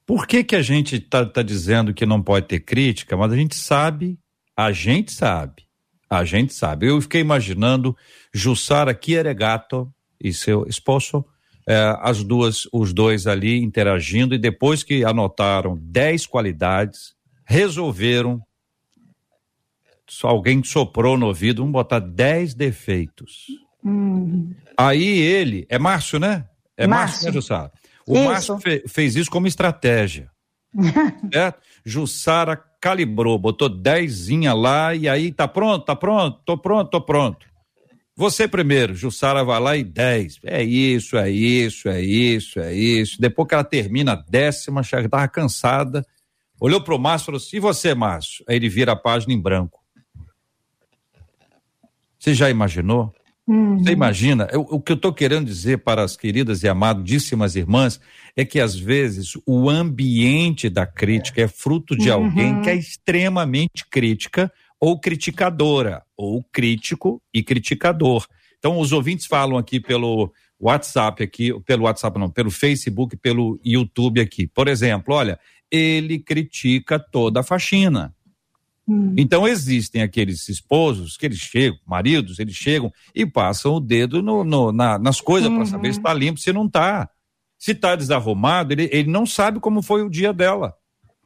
[SPEAKER 1] Por que, que a gente está tá dizendo que não pode ter crítica, mas a gente sabe, a gente sabe, a gente sabe. Eu fiquei imaginando Jussara Chieregato e seu esposo é, as duas, os dois ali interagindo e depois que anotaram 10 qualidades, resolveram. Alguém soprou no ouvido, vamos botar 10 defeitos. Hum. Aí ele, é Márcio, né? É Márcio, Márcio né, Jussara? O isso. Márcio fe, fez isso como estratégia. certo? Jussara calibrou, botou 10 lá e aí tá pronto, tá pronto, tô pronto, tô pronto. Você primeiro, Jussara vai lá e 10. É isso, é isso, é isso, é isso. Depois que ela termina a décima, já estava cansada. Olhou para o Márcio e falou assim: e você, Márcio? Aí ele vira a página em branco. Você já imaginou? Uhum. Você imagina? Eu, o que eu estou querendo dizer para as queridas e amadíssimas irmãs é que às vezes o ambiente da crítica é fruto de uhum. alguém que é extremamente crítica ou criticadora, ou crítico e criticador. Então, os ouvintes falam aqui pelo WhatsApp, aqui, pelo WhatsApp não, pelo Facebook, pelo YouTube aqui. Por exemplo, olha, ele critica toda a faxina. Hum. Então existem aqueles esposos que eles chegam, maridos, eles chegam e passam o dedo no, no na, nas coisas uhum. para saber se está limpo, se não está. Se está desarrumado, ele, ele não sabe como foi o dia dela.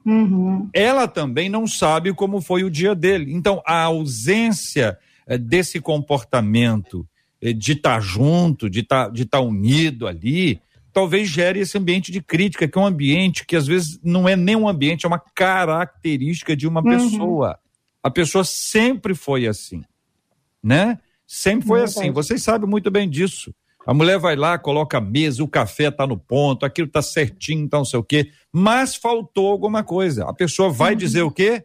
[SPEAKER 1] Uhum. Ela também não sabe como foi o dia dele. Então, a ausência eh, desse comportamento eh, de estar tá junto, de estar tá, de tá unido ali, talvez gere esse ambiente de crítica, que é um ambiente que às vezes não é nem um ambiente, é uma característica de uma uhum. pessoa. A pessoa sempre foi assim, né? Sempre foi assim. Vocês sabem muito bem disso. A mulher vai lá, coloca a mesa, o café está no ponto, aquilo está certinho, então não sei o quê. Mas faltou alguma coisa. A pessoa vai uhum. dizer o quê?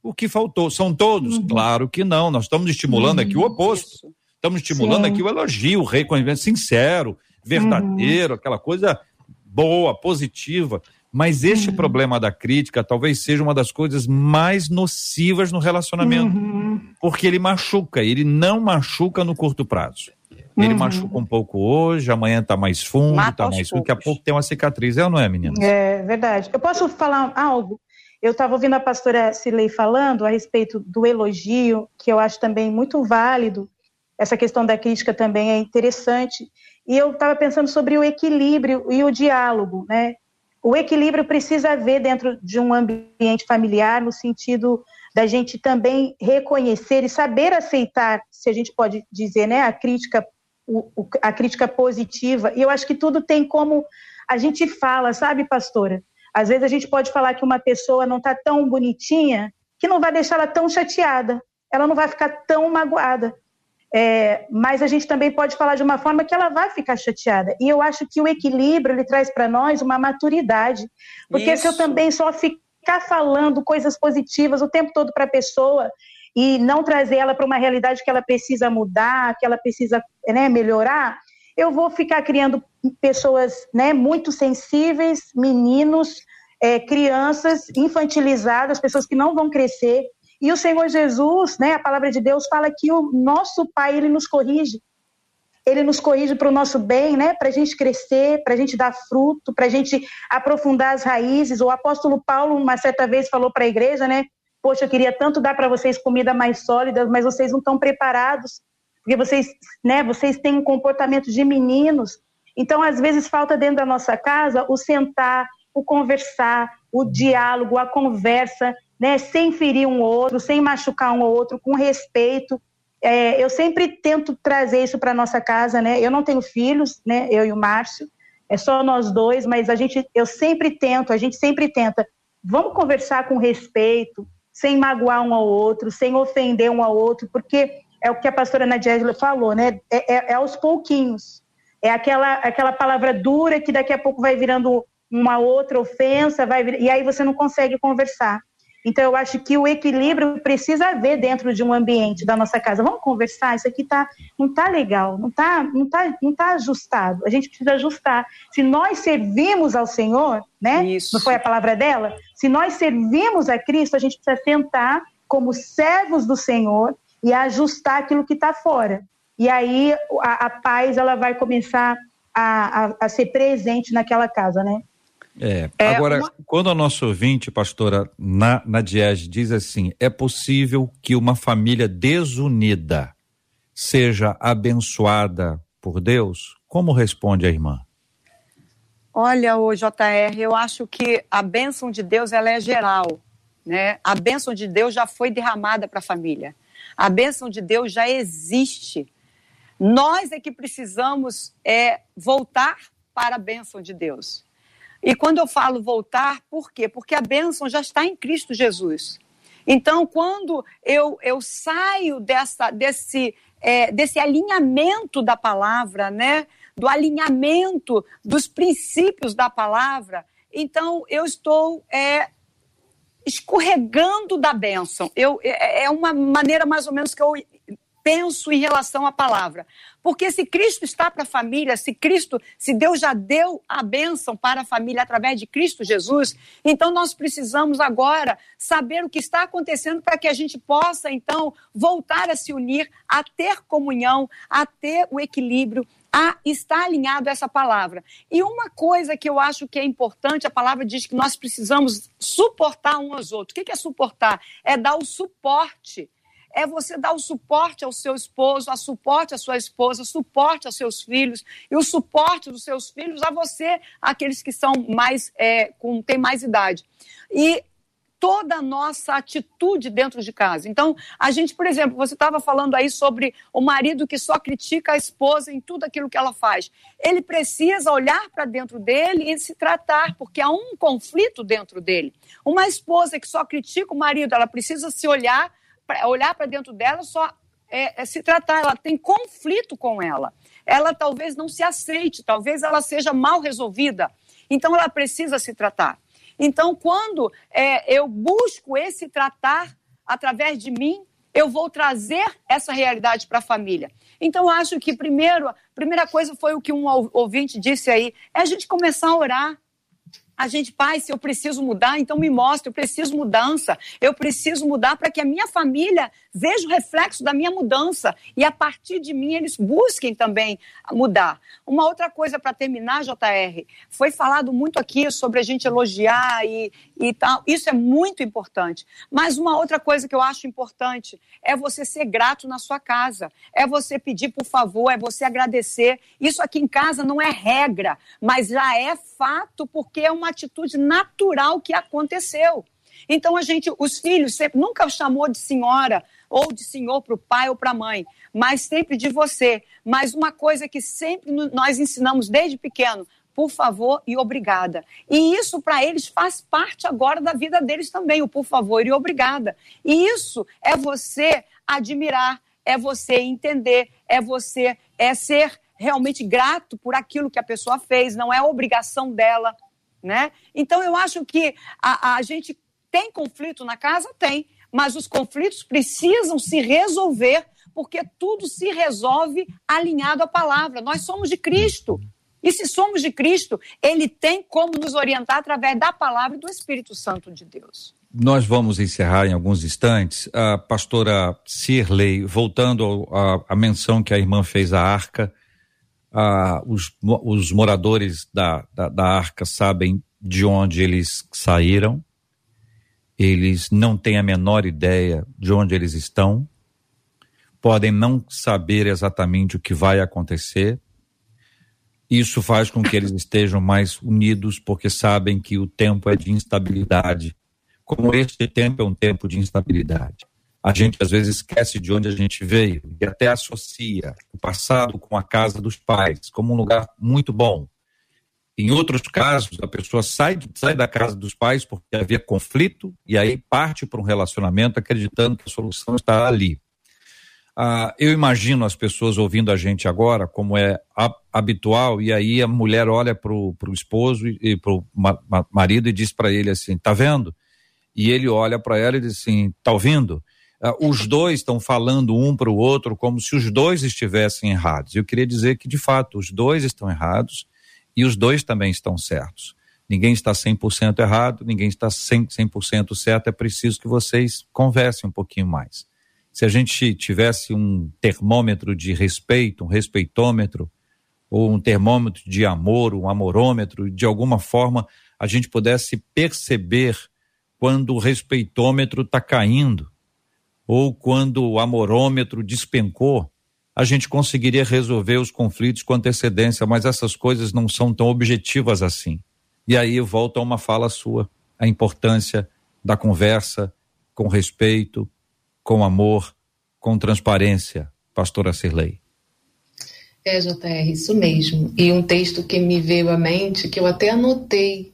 [SPEAKER 1] O que faltou. São todos? Uhum. Claro que não. Nós estamos estimulando uhum. aqui o oposto. Isso. Estamos estimulando Sim. aqui o elogio, o reconhecimento sincero, verdadeiro, uhum. aquela coisa boa, positiva. Mas este uhum. problema da crítica talvez seja uma das coisas mais nocivas no relacionamento. Uhum. Porque ele machuca, ele não machuca no curto prazo. Ele uhum. machuca um pouco hoje, amanhã tá mais fundo, Mata tá mais fundo. Daqui a pouco tem uma cicatriz, é ou não é, menina?
[SPEAKER 4] É verdade. Eu posso falar algo? Eu estava ouvindo a pastora Silei falando a respeito do elogio, que eu acho também muito válido. Essa questão da crítica também é interessante. E eu estava pensando sobre o equilíbrio e o diálogo, né? O equilíbrio precisa haver dentro de um ambiente familiar, no sentido da gente também reconhecer e saber aceitar, se a gente pode dizer, né, a crítica o, a crítica positiva. E eu acho que tudo tem como a gente fala, sabe, pastora? Às vezes a gente pode falar que uma pessoa não está tão bonitinha que não vai deixar ela tão chateada, ela não vai ficar tão magoada. É, mas a gente também pode falar de uma forma que ela vai ficar chateada. E eu acho que o equilíbrio ele traz para nós uma maturidade, porque Isso. se eu também só ficar falando coisas positivas o tempo todo para a pessoa e não trazer ela para uma realidade que ela precisa mudar, que ela precisa né, melhorar, eu vou ficar criando pessoas né, muito sensíveis, meninos, é, crianças infantilizadas, pessoas que não vão crescer. E o Senhor Jesus, né, a palavra de Deus fala que o nosso Pai, ele nos corrige. Ele nos corrige para o nosso bem, né, para a gente crescer, para a gente dar fruto, para a gente aprofundar as raízes. O apóstolo Paulo, uma certa vez, falou para a igreja, né, poxa, eu queria tanto dar para vocês comida mais sólida, mas vocês não estão preparados, porque vocês, né, vocês têm um comportamento de meninos. Então, às vezes, falta dentro da nossa casa o sentar, o conversar, o diálogo, a conversa, né, sem ferir um outro, sem machucar um outro, com respeito. É, eu sempre tento trazer isso para nossa casa, né? Eu não tenho filhos, né? Eu e o Márcio, é só nós dois, mas a gente, eu sempre tento, a gente sempre tenta. Vamos conversar com respeito, sem magoar um ao outro, sem ofender um ao outro, porque é o que a pastora Nadiela falou, né? É, é, é, aos pouquinhos. É aquela, aquela palavra dura que daqui a pouco vai virando uma outra ofensa, vai vir, e aí você não consegue conversar. Então, eu acho que o equilíbrio precisa haver dentro de um ambiente da nossa casa. Vamos conversar? Isso aqui tá, não está legal, não está não tá, não tá ajustado. A gente precisa ajustar. Se nós servimos ao Senhor, né? Isso. Não foi a palavra dela? Se nós servimos a Cristo, a gente precisa tentar, como servos do Senhor, e ajustar aquilo que está fora. E aí a, a, paz ela vai começar a, a, a ser presente naquela casa, né?
[SPEAKER 1] É, é agora, uma... quando a nossa ouvinte, pastora, na, na Diege, diz assim: é possível que uma família desunida seja abençoada por Deus? Como responde a irmã?
[SPEAKER 3] Olha, o JR, eu acho que a bênção de Deus ela é geral, né? A bênção de Deus já foi derramada para a família. A bênção de Deus já existe. Nós é que precisamos é voltar para a bênção de Deus. E quando eu falo voltar, por quê? Porque a bênção já está em Cristo Jesus. Então, quando eu, eu saio dessa, desse, é, desse alinhamento da palavra, né? do alinhamento dos princípios da palavra, então eu estou é, escorregando da bênção. Eu, é, é uma maneira mais ou menos que eu penso em relação à palavra. Porque se Cristo está para a família, se Cristo, se Deus já deu a bênção para a família através de Cristo Jesus, então nós precisamos agora saber o que está acontecendo para que a gente possa então voltar a se unir, a ter comunhão, a ter o equilíbrio, a estar alinhado a essa palavra. E uma coisa que eu acho que é importante, a palavra diz que nós precisamos suportar uns aos outros. O que é suportar? É dar o suporte é você dar o suporte ao seu esposo, a suporte à sua esposa, suporte aos seus filhos e o suporte dos seus filhos a você, aqueles que são mais, é, com, têm mais idade. E toda a nossa atitude dentro de casa. Então, a gente, por exemplo, você estava falando aí sobre o marido que só critica a esposa em tudo aquilo que ela faz. Ele precisa olhar para dentro dele e se tratar, porque há um conflito dentro dele. Uma esposa que só critica o marido, ela precisa se olhar olhar para dentro dela só é, é, se tratar, ela tem conflito com ela. Ela talvez não se aceite, talvez ela seja mal resolvida. Então ela precisa se tratar. Então, quando é, eu busco esse tratar através de mim, eu vou trazer essa realidade para a família. Então, acho que primeiro, a primeira coisa foi o que um ouvinte disse aí, é a gente começar a orar a gente, pai, se eu preciso mudar, então me mostre, eu preciso mudança, eu preciso mudar para que a minha família veja o reflexo da minha mudança e a partir de mim eles busquem também mudar. Uma outra coisa para terminar, JR, foi falado muito aqui sobre a gente elogiar e, e tal, isso é muito importante. Mas uma outra coisa que eu acho importante é você ser grato na sua casa, é você pedir por favor, é você agradecer. Isso aqui em casa não é regra, mas já é fato porque é uma atitude natural que aconteceu. Então a gente, os filhos sempre, nunca chamou de senhora ou de senhor para o pai ou para a mãe, mas sempre de você. Mas uma coisa que sempre nós ensinamos desde pequeno, por favor e obrigada. E isso para eles faz parte agora da vida deles também, o por favor e obrigada. E isso é você admirar, é você entender, é você é ser realmente grato por aquilo que a pessoa fez, não é obrigação dela, né? Então eu acho que a, a gente tem conflito na casa? Tem. Mas os conflitos precisam se resolver, porque tudo se resolve alinhado à palavra. Nós somos de Cristo. E se somos de Cristo, Ele tem como nos orientar através da palavra e do Espírito Santo de Deus.
[SPEAKER 1] Nós vamos encerrar em alguns instantes. A pastora Cirley, voltando à menção que a irmã fez à arca, os, os moradores da, da, da arca sabem de onde eles saíram, eles não têm a menor ideia de onde eles estão, podem não saber exatamente o que vai acontecer. Isso faz com que eles estejam mais unidos, porque sabem que o tempo é de instabilidade. Como este tempo é um tempo de instabilidade. A gente às vezes esquece de onde a gente veio e até associa o passado com a casa dos pais como um lugar muito bom. Em outros casos, a pessoa sai, sai da casa dos pais porque havia conflito e aí parte para um relacionamento acreditando que a solução está ali. Ah, eu imagino as pessoas ouvindo a gente agora, como é habitual, e aí a mulher olha para o esposo e, e para o ma marido e diz para ele assim: tá vendo? e ele olha para ela e diz assim: tá ouvindo? Uh, os dois estão falando um para o outro como se os dois estivessem errados. Eu queria dizer que, de fato, os dois estão errados e os dois também estão certos. Ninguém está 100% errado, ninguém está 100%, 100 certo, é preciso que vocês conversem um pouquinho mais. Se a gente tivesse um termômetro de respeito, um respeitômetro, ou um termômetro de amor, um amorômetro, de alguma forma a gente pudesse perceber quando o respeitômetro está caindo, ou quando o amorômetro despencou, a gente conseguiria resolver os conflitos com antecedência, mas essas coisas não são tão objetivas assim. E aí volta a uma fala sua, a importância da conversa com respeito, com amor, com transparência, pastora Cirlei.
[SPEAKER 5] É, JR, isso mesmo. E um texto que me veio à mente, que eu até anotei,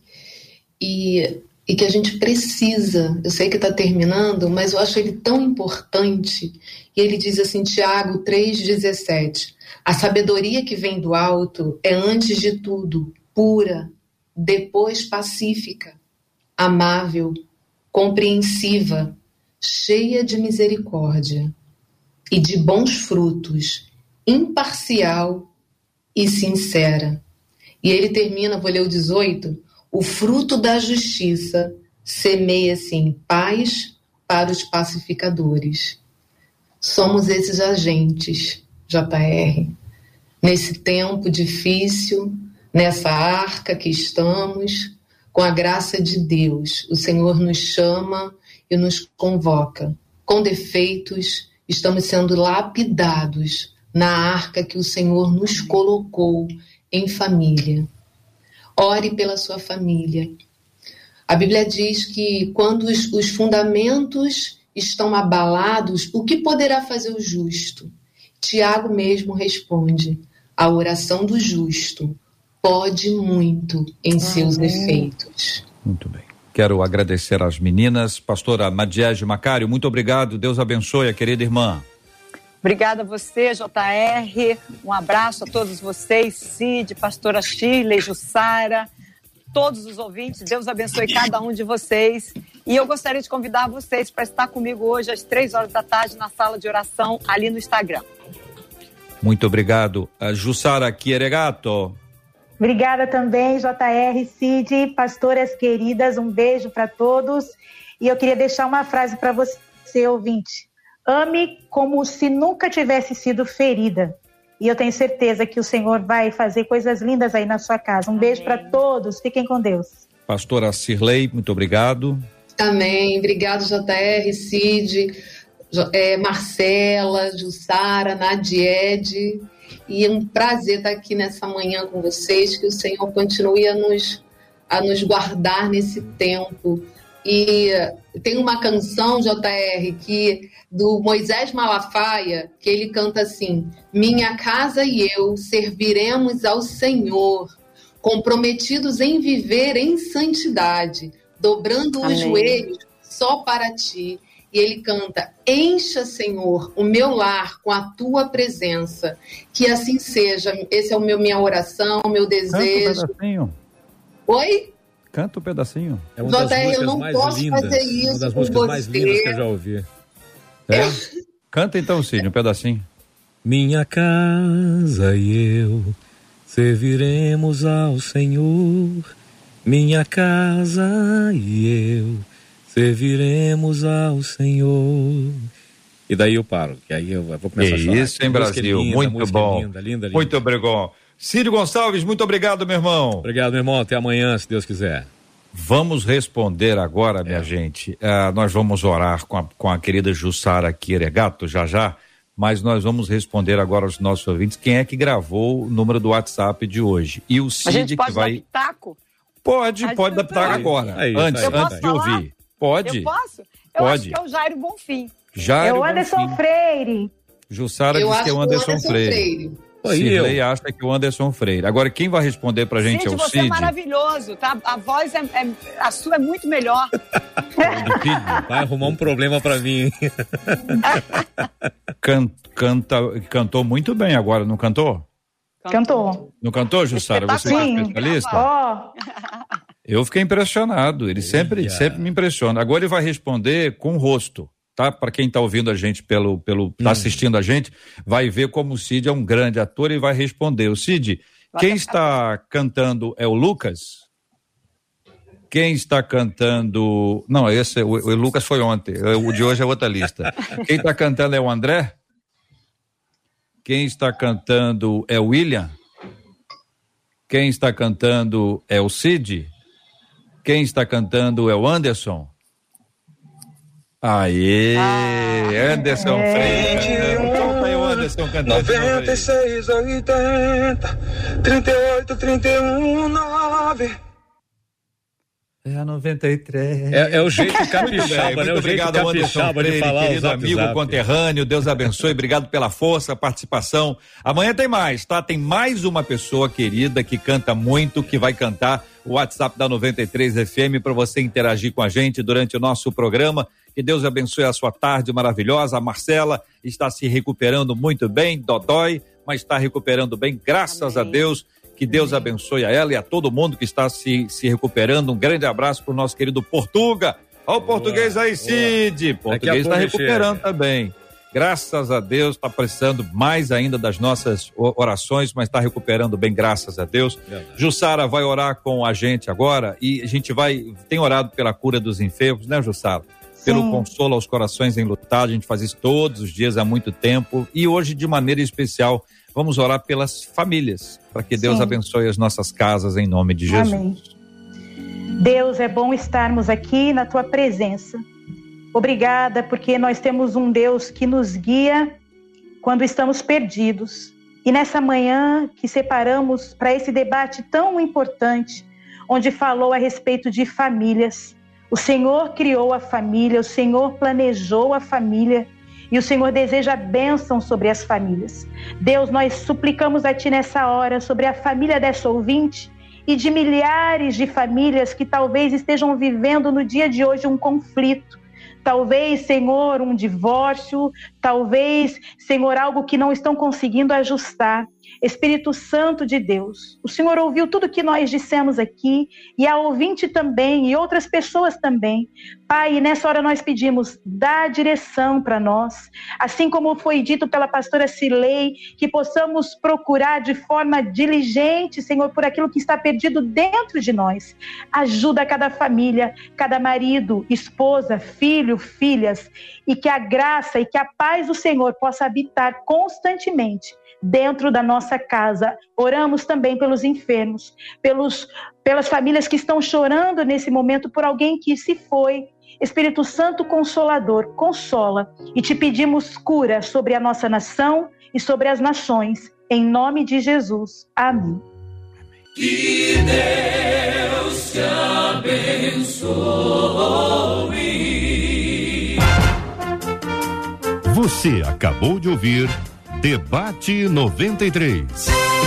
[SPEAKER 5] e, e que a gente precisa, eu sei que está terminando, mas eu acho ele tão importante. E ele diz assim, Tiago 3,17: A sabedoria que vem do alto é, antes de tudo, pura, depois pacífica, amável, compreensiva, cheia de misericórdia e de bons frutos, imparcial e sincera. E ele termina, vou ler o 18: o fruto da justiça semeia-se em paz para os pacificadores. Somos esses agentes, JR, nesse tempo difícil, nessa arca que estamos, com a graça de Deus, o Senhor nos chama e nos convoca. Com defeitos, estamos sendo lapidados na arca que o Senhor nos colocou em família. Ore pela sua família. A Bíblia diz que quando os, os fundamentos estão abalados, o que poderá fazer o justo? Tiago mesmo responde: a oração do justo pode muito em seus efeitos.
[SPEAKER 1] Muito bem. Quero agradecer às meninas. Pastora Madiege Macário, muito obrigado. Deus abençoe a querida irmã.
[SPEAKER 3] Obrigada a você, JR. Um abraço a todos vocês, Cid, pastora Shirley, Jussara, todos os ouvintes. Deus abençoe cada um de vocês. E eu gostaria de convidar vocês para estar comigo hoje às três horas da tarde na sala de oração ali no Instagram.
[SPEAKER 1] Muito obrigado. Jussara Chieregato.
[SPEAKER 4] Obrigada também, JR, Cid, pastoras queridas, um beijo para todos. E eu queria deixar uma frase para você, ouvinte. Ame como se nunca tivesse sido ferida. E eu tenho certeza que o Senhor vai fazer coisas lindas aí na sua casa. Um Amém. beijo para todos. Fiquem com Deus.
[SPEAKER 1] Pastora Cirlei, muito obrigado.
[SPEAKER 5] Amém. Obrigado, JR, Cid, é, Marcela, Jussara, Nadiede. E é um prazer estar aqui nessa manhã com vocês. Que o Senhor continue a nos, a nos guardar nesse tempo. E tem uma canção, JR, que do Moisés Malafaia, que ele canta assim: Minha casa e eu serviremos ao Senhor, comprometidos em viver em santidade, dobrando Amém. os joelhos só para ti. E ele canta: Encha, Senhor, o meu lar com a tua presença. Que assim seja. Esse é o meu minha oração, meu desejo.
[SPEAKER 1] Canta um pedacinho.
[SPEAKER 5] Oi?
[SPEAKER 1] Canta um pedacinho.
[SPEAKER 5] É uma das JR, eu não posso lindas, fazer isso. Uma das músicas mais lindas
[SPEAKER 2] que eu já ouvi.
[SPEAKER 1] É? Canta então, Cid, um pedacinho.
[SPEAKER 2] Minha casa e eu serviremos ao Senhor. Minha casa e eu serviremos ao Senhor. E daí eu paro, que aí eu vou começar a chorar.
[SPEAKER 1] Isso, em Brasil, linda, muito bom. Linda, linda, linda. Muito obrigado. Círio Gonçalves, muito obrigado, meu irmão.
[SPEAKER 2] Obrigado, meu irmão. Até amanhã, se Deus quiser.
[SPEAKER 1] Vamos responder agora, minha é. gente. Uh, nós vamos orar com a, com a querida Jussara Quiregato já já, mas nós vamos responder agora aos nossos ouvintes quem é que gravou o número do WhatsApp de hoje. E o Cid que vai.
[SPEAKER 3] Dar
[SPEAKER 1] Pode, pode adaptar agora. Aí, antes, antes de ouvir. Pode?
[SPEAKER 3] Eu posso? Eu Pode. acho que é o Jairo Bonfim.
[SPEAKER 4] Jairo é o Anderson Bonfim. Freire.
[SPEAKER 1] Jussara diz que é o Anderson, Anderson Freire. Freire. Cirlei acha que é o Anderson Freire. Agora, quem vai responder pra gente Cid, é o
[SPEAKER 3] Cid.
[SPEAKER 1] você é
[SPEAKER 3] maravilhoso, tá? A voz é, é a sua é muito melhor.
[SPEAKER 2] vai arrumar um problema pra mim.
[SPEAKER 1] Can, canta, cantou muito bem agora, não cantou?
[SPEAKER 4] Cantou.
[SPEAKER 1] Não cantou, Jussara? Você é especialista?
[SPEAKER 4] Ó. Oh.
[SPEAKER 1] Eu fiquei impressionado. Ele sempre, sempre me impressiona. Agora ele vai responder com o rosto tá? Para quem está ouvindo a gente pelo pelo tá hum. assistindo a gente, vai ver como o Cid é um grande ator e vai responder. O Cid, quem está cantando é o Lucas? Quem está cantando? Não, esse o, o Lucas foi ontem. O de hoje é outra lista. Quem está cantando é o André? Quem está cantando é o William? Quem está cantando é o Cid? Quem está cantando é o Anderson? Aê! Ah, Anderson é. Freire. Aí o Anderson cantando. 96, 80, 38, 31, 9. É a 93.
[SPEAKER 2] É, é o jeito capixaba, né?
[SPEAKER 1] Muito obrigado, Anderson Freire, querido amigo conterrâneo. Deus abençoe. Obrigado pela força, participação. Amanhã tem mais, tá? Tem mais uma pessoa querida que canta muito, que vai cantar o WhatsApp da 93 FM para você interagir com a gente durante o nosso programa. Que Deus abençoe a sua tarde maravilhosa. A Marcela está se recuperando muito bem, dodói, mas está recuperando bem, graças Amém. a Deus. Que Deus abençoe a ela e a todo mundo que está se, se recuperando. Um grande abraço para o nosso querido Portuga. Olha o português aí, Cid. Português está recuperando também. Graças a Deus, está precisando mais ainda das nossas orações, mas está recuperando bem, graças a Deus. Verdade. Jussara vai orar com a gente agora e a gente vai, tem orado pela cura dos enfermos, né, Jussara? Pelo consolo aos corações enlutados. A gente faz isso todos os dias há muito tempo. E hoje, de maneira especial, vamos orar pelas famílias, para que Deus Sim. abençoe as nossas casas em nome de Jesus. Amém.
[SPEAKER 4] Deus, é bom estarmos aqui na tua presença. Obrigada, porque nós temos um Deus que nos guia quando estamos perdidos. E nessa manhã que separamos para esse debate tão importante, onde falou a respeito de famílias, o Senhor criou a família, o Senhor planejou a família e o Senhor deseja bênção sobre as famílias. Deus, nós suplicamos a Ti nessa hora sobre a família dessa ouvinte e de milhares de famílias que talvez estejam vivendo no dia de hoje um conflito. Talvez, Senhor, um divórcio, talvez, Senhor, algo que não estão conseguindo ajustar. Espírito Santo de Deus, o Senhor ouviu tudo que nós dissemos aqui e a ouvinte também e outras pessoas também. Pai, nessa hora nós pedimos, dá direção para nós, assim como foi dito pela pastora Cilei, que possamos procurar de forma diligente, Senhor, por aquilo que está perdido dentro de nós. Ajuda cada família, cada marido, esposa, filho, filhas, e que a graça e que a paz do Senhor possa habitar constantemente dentro da nossa casa. Oramos também pelos enfermos, pelos, pelas famílias que estão chorando nesse momento por alguém que se foi. Espírito Santo Consolador, consola e te pedimos cura sobre a nossa nação e sobre as nações. Em nome de Jesus. Amém.
[SPEAKER 7] Que Deus te abençoe. Você acabou de ouvir Debate 93.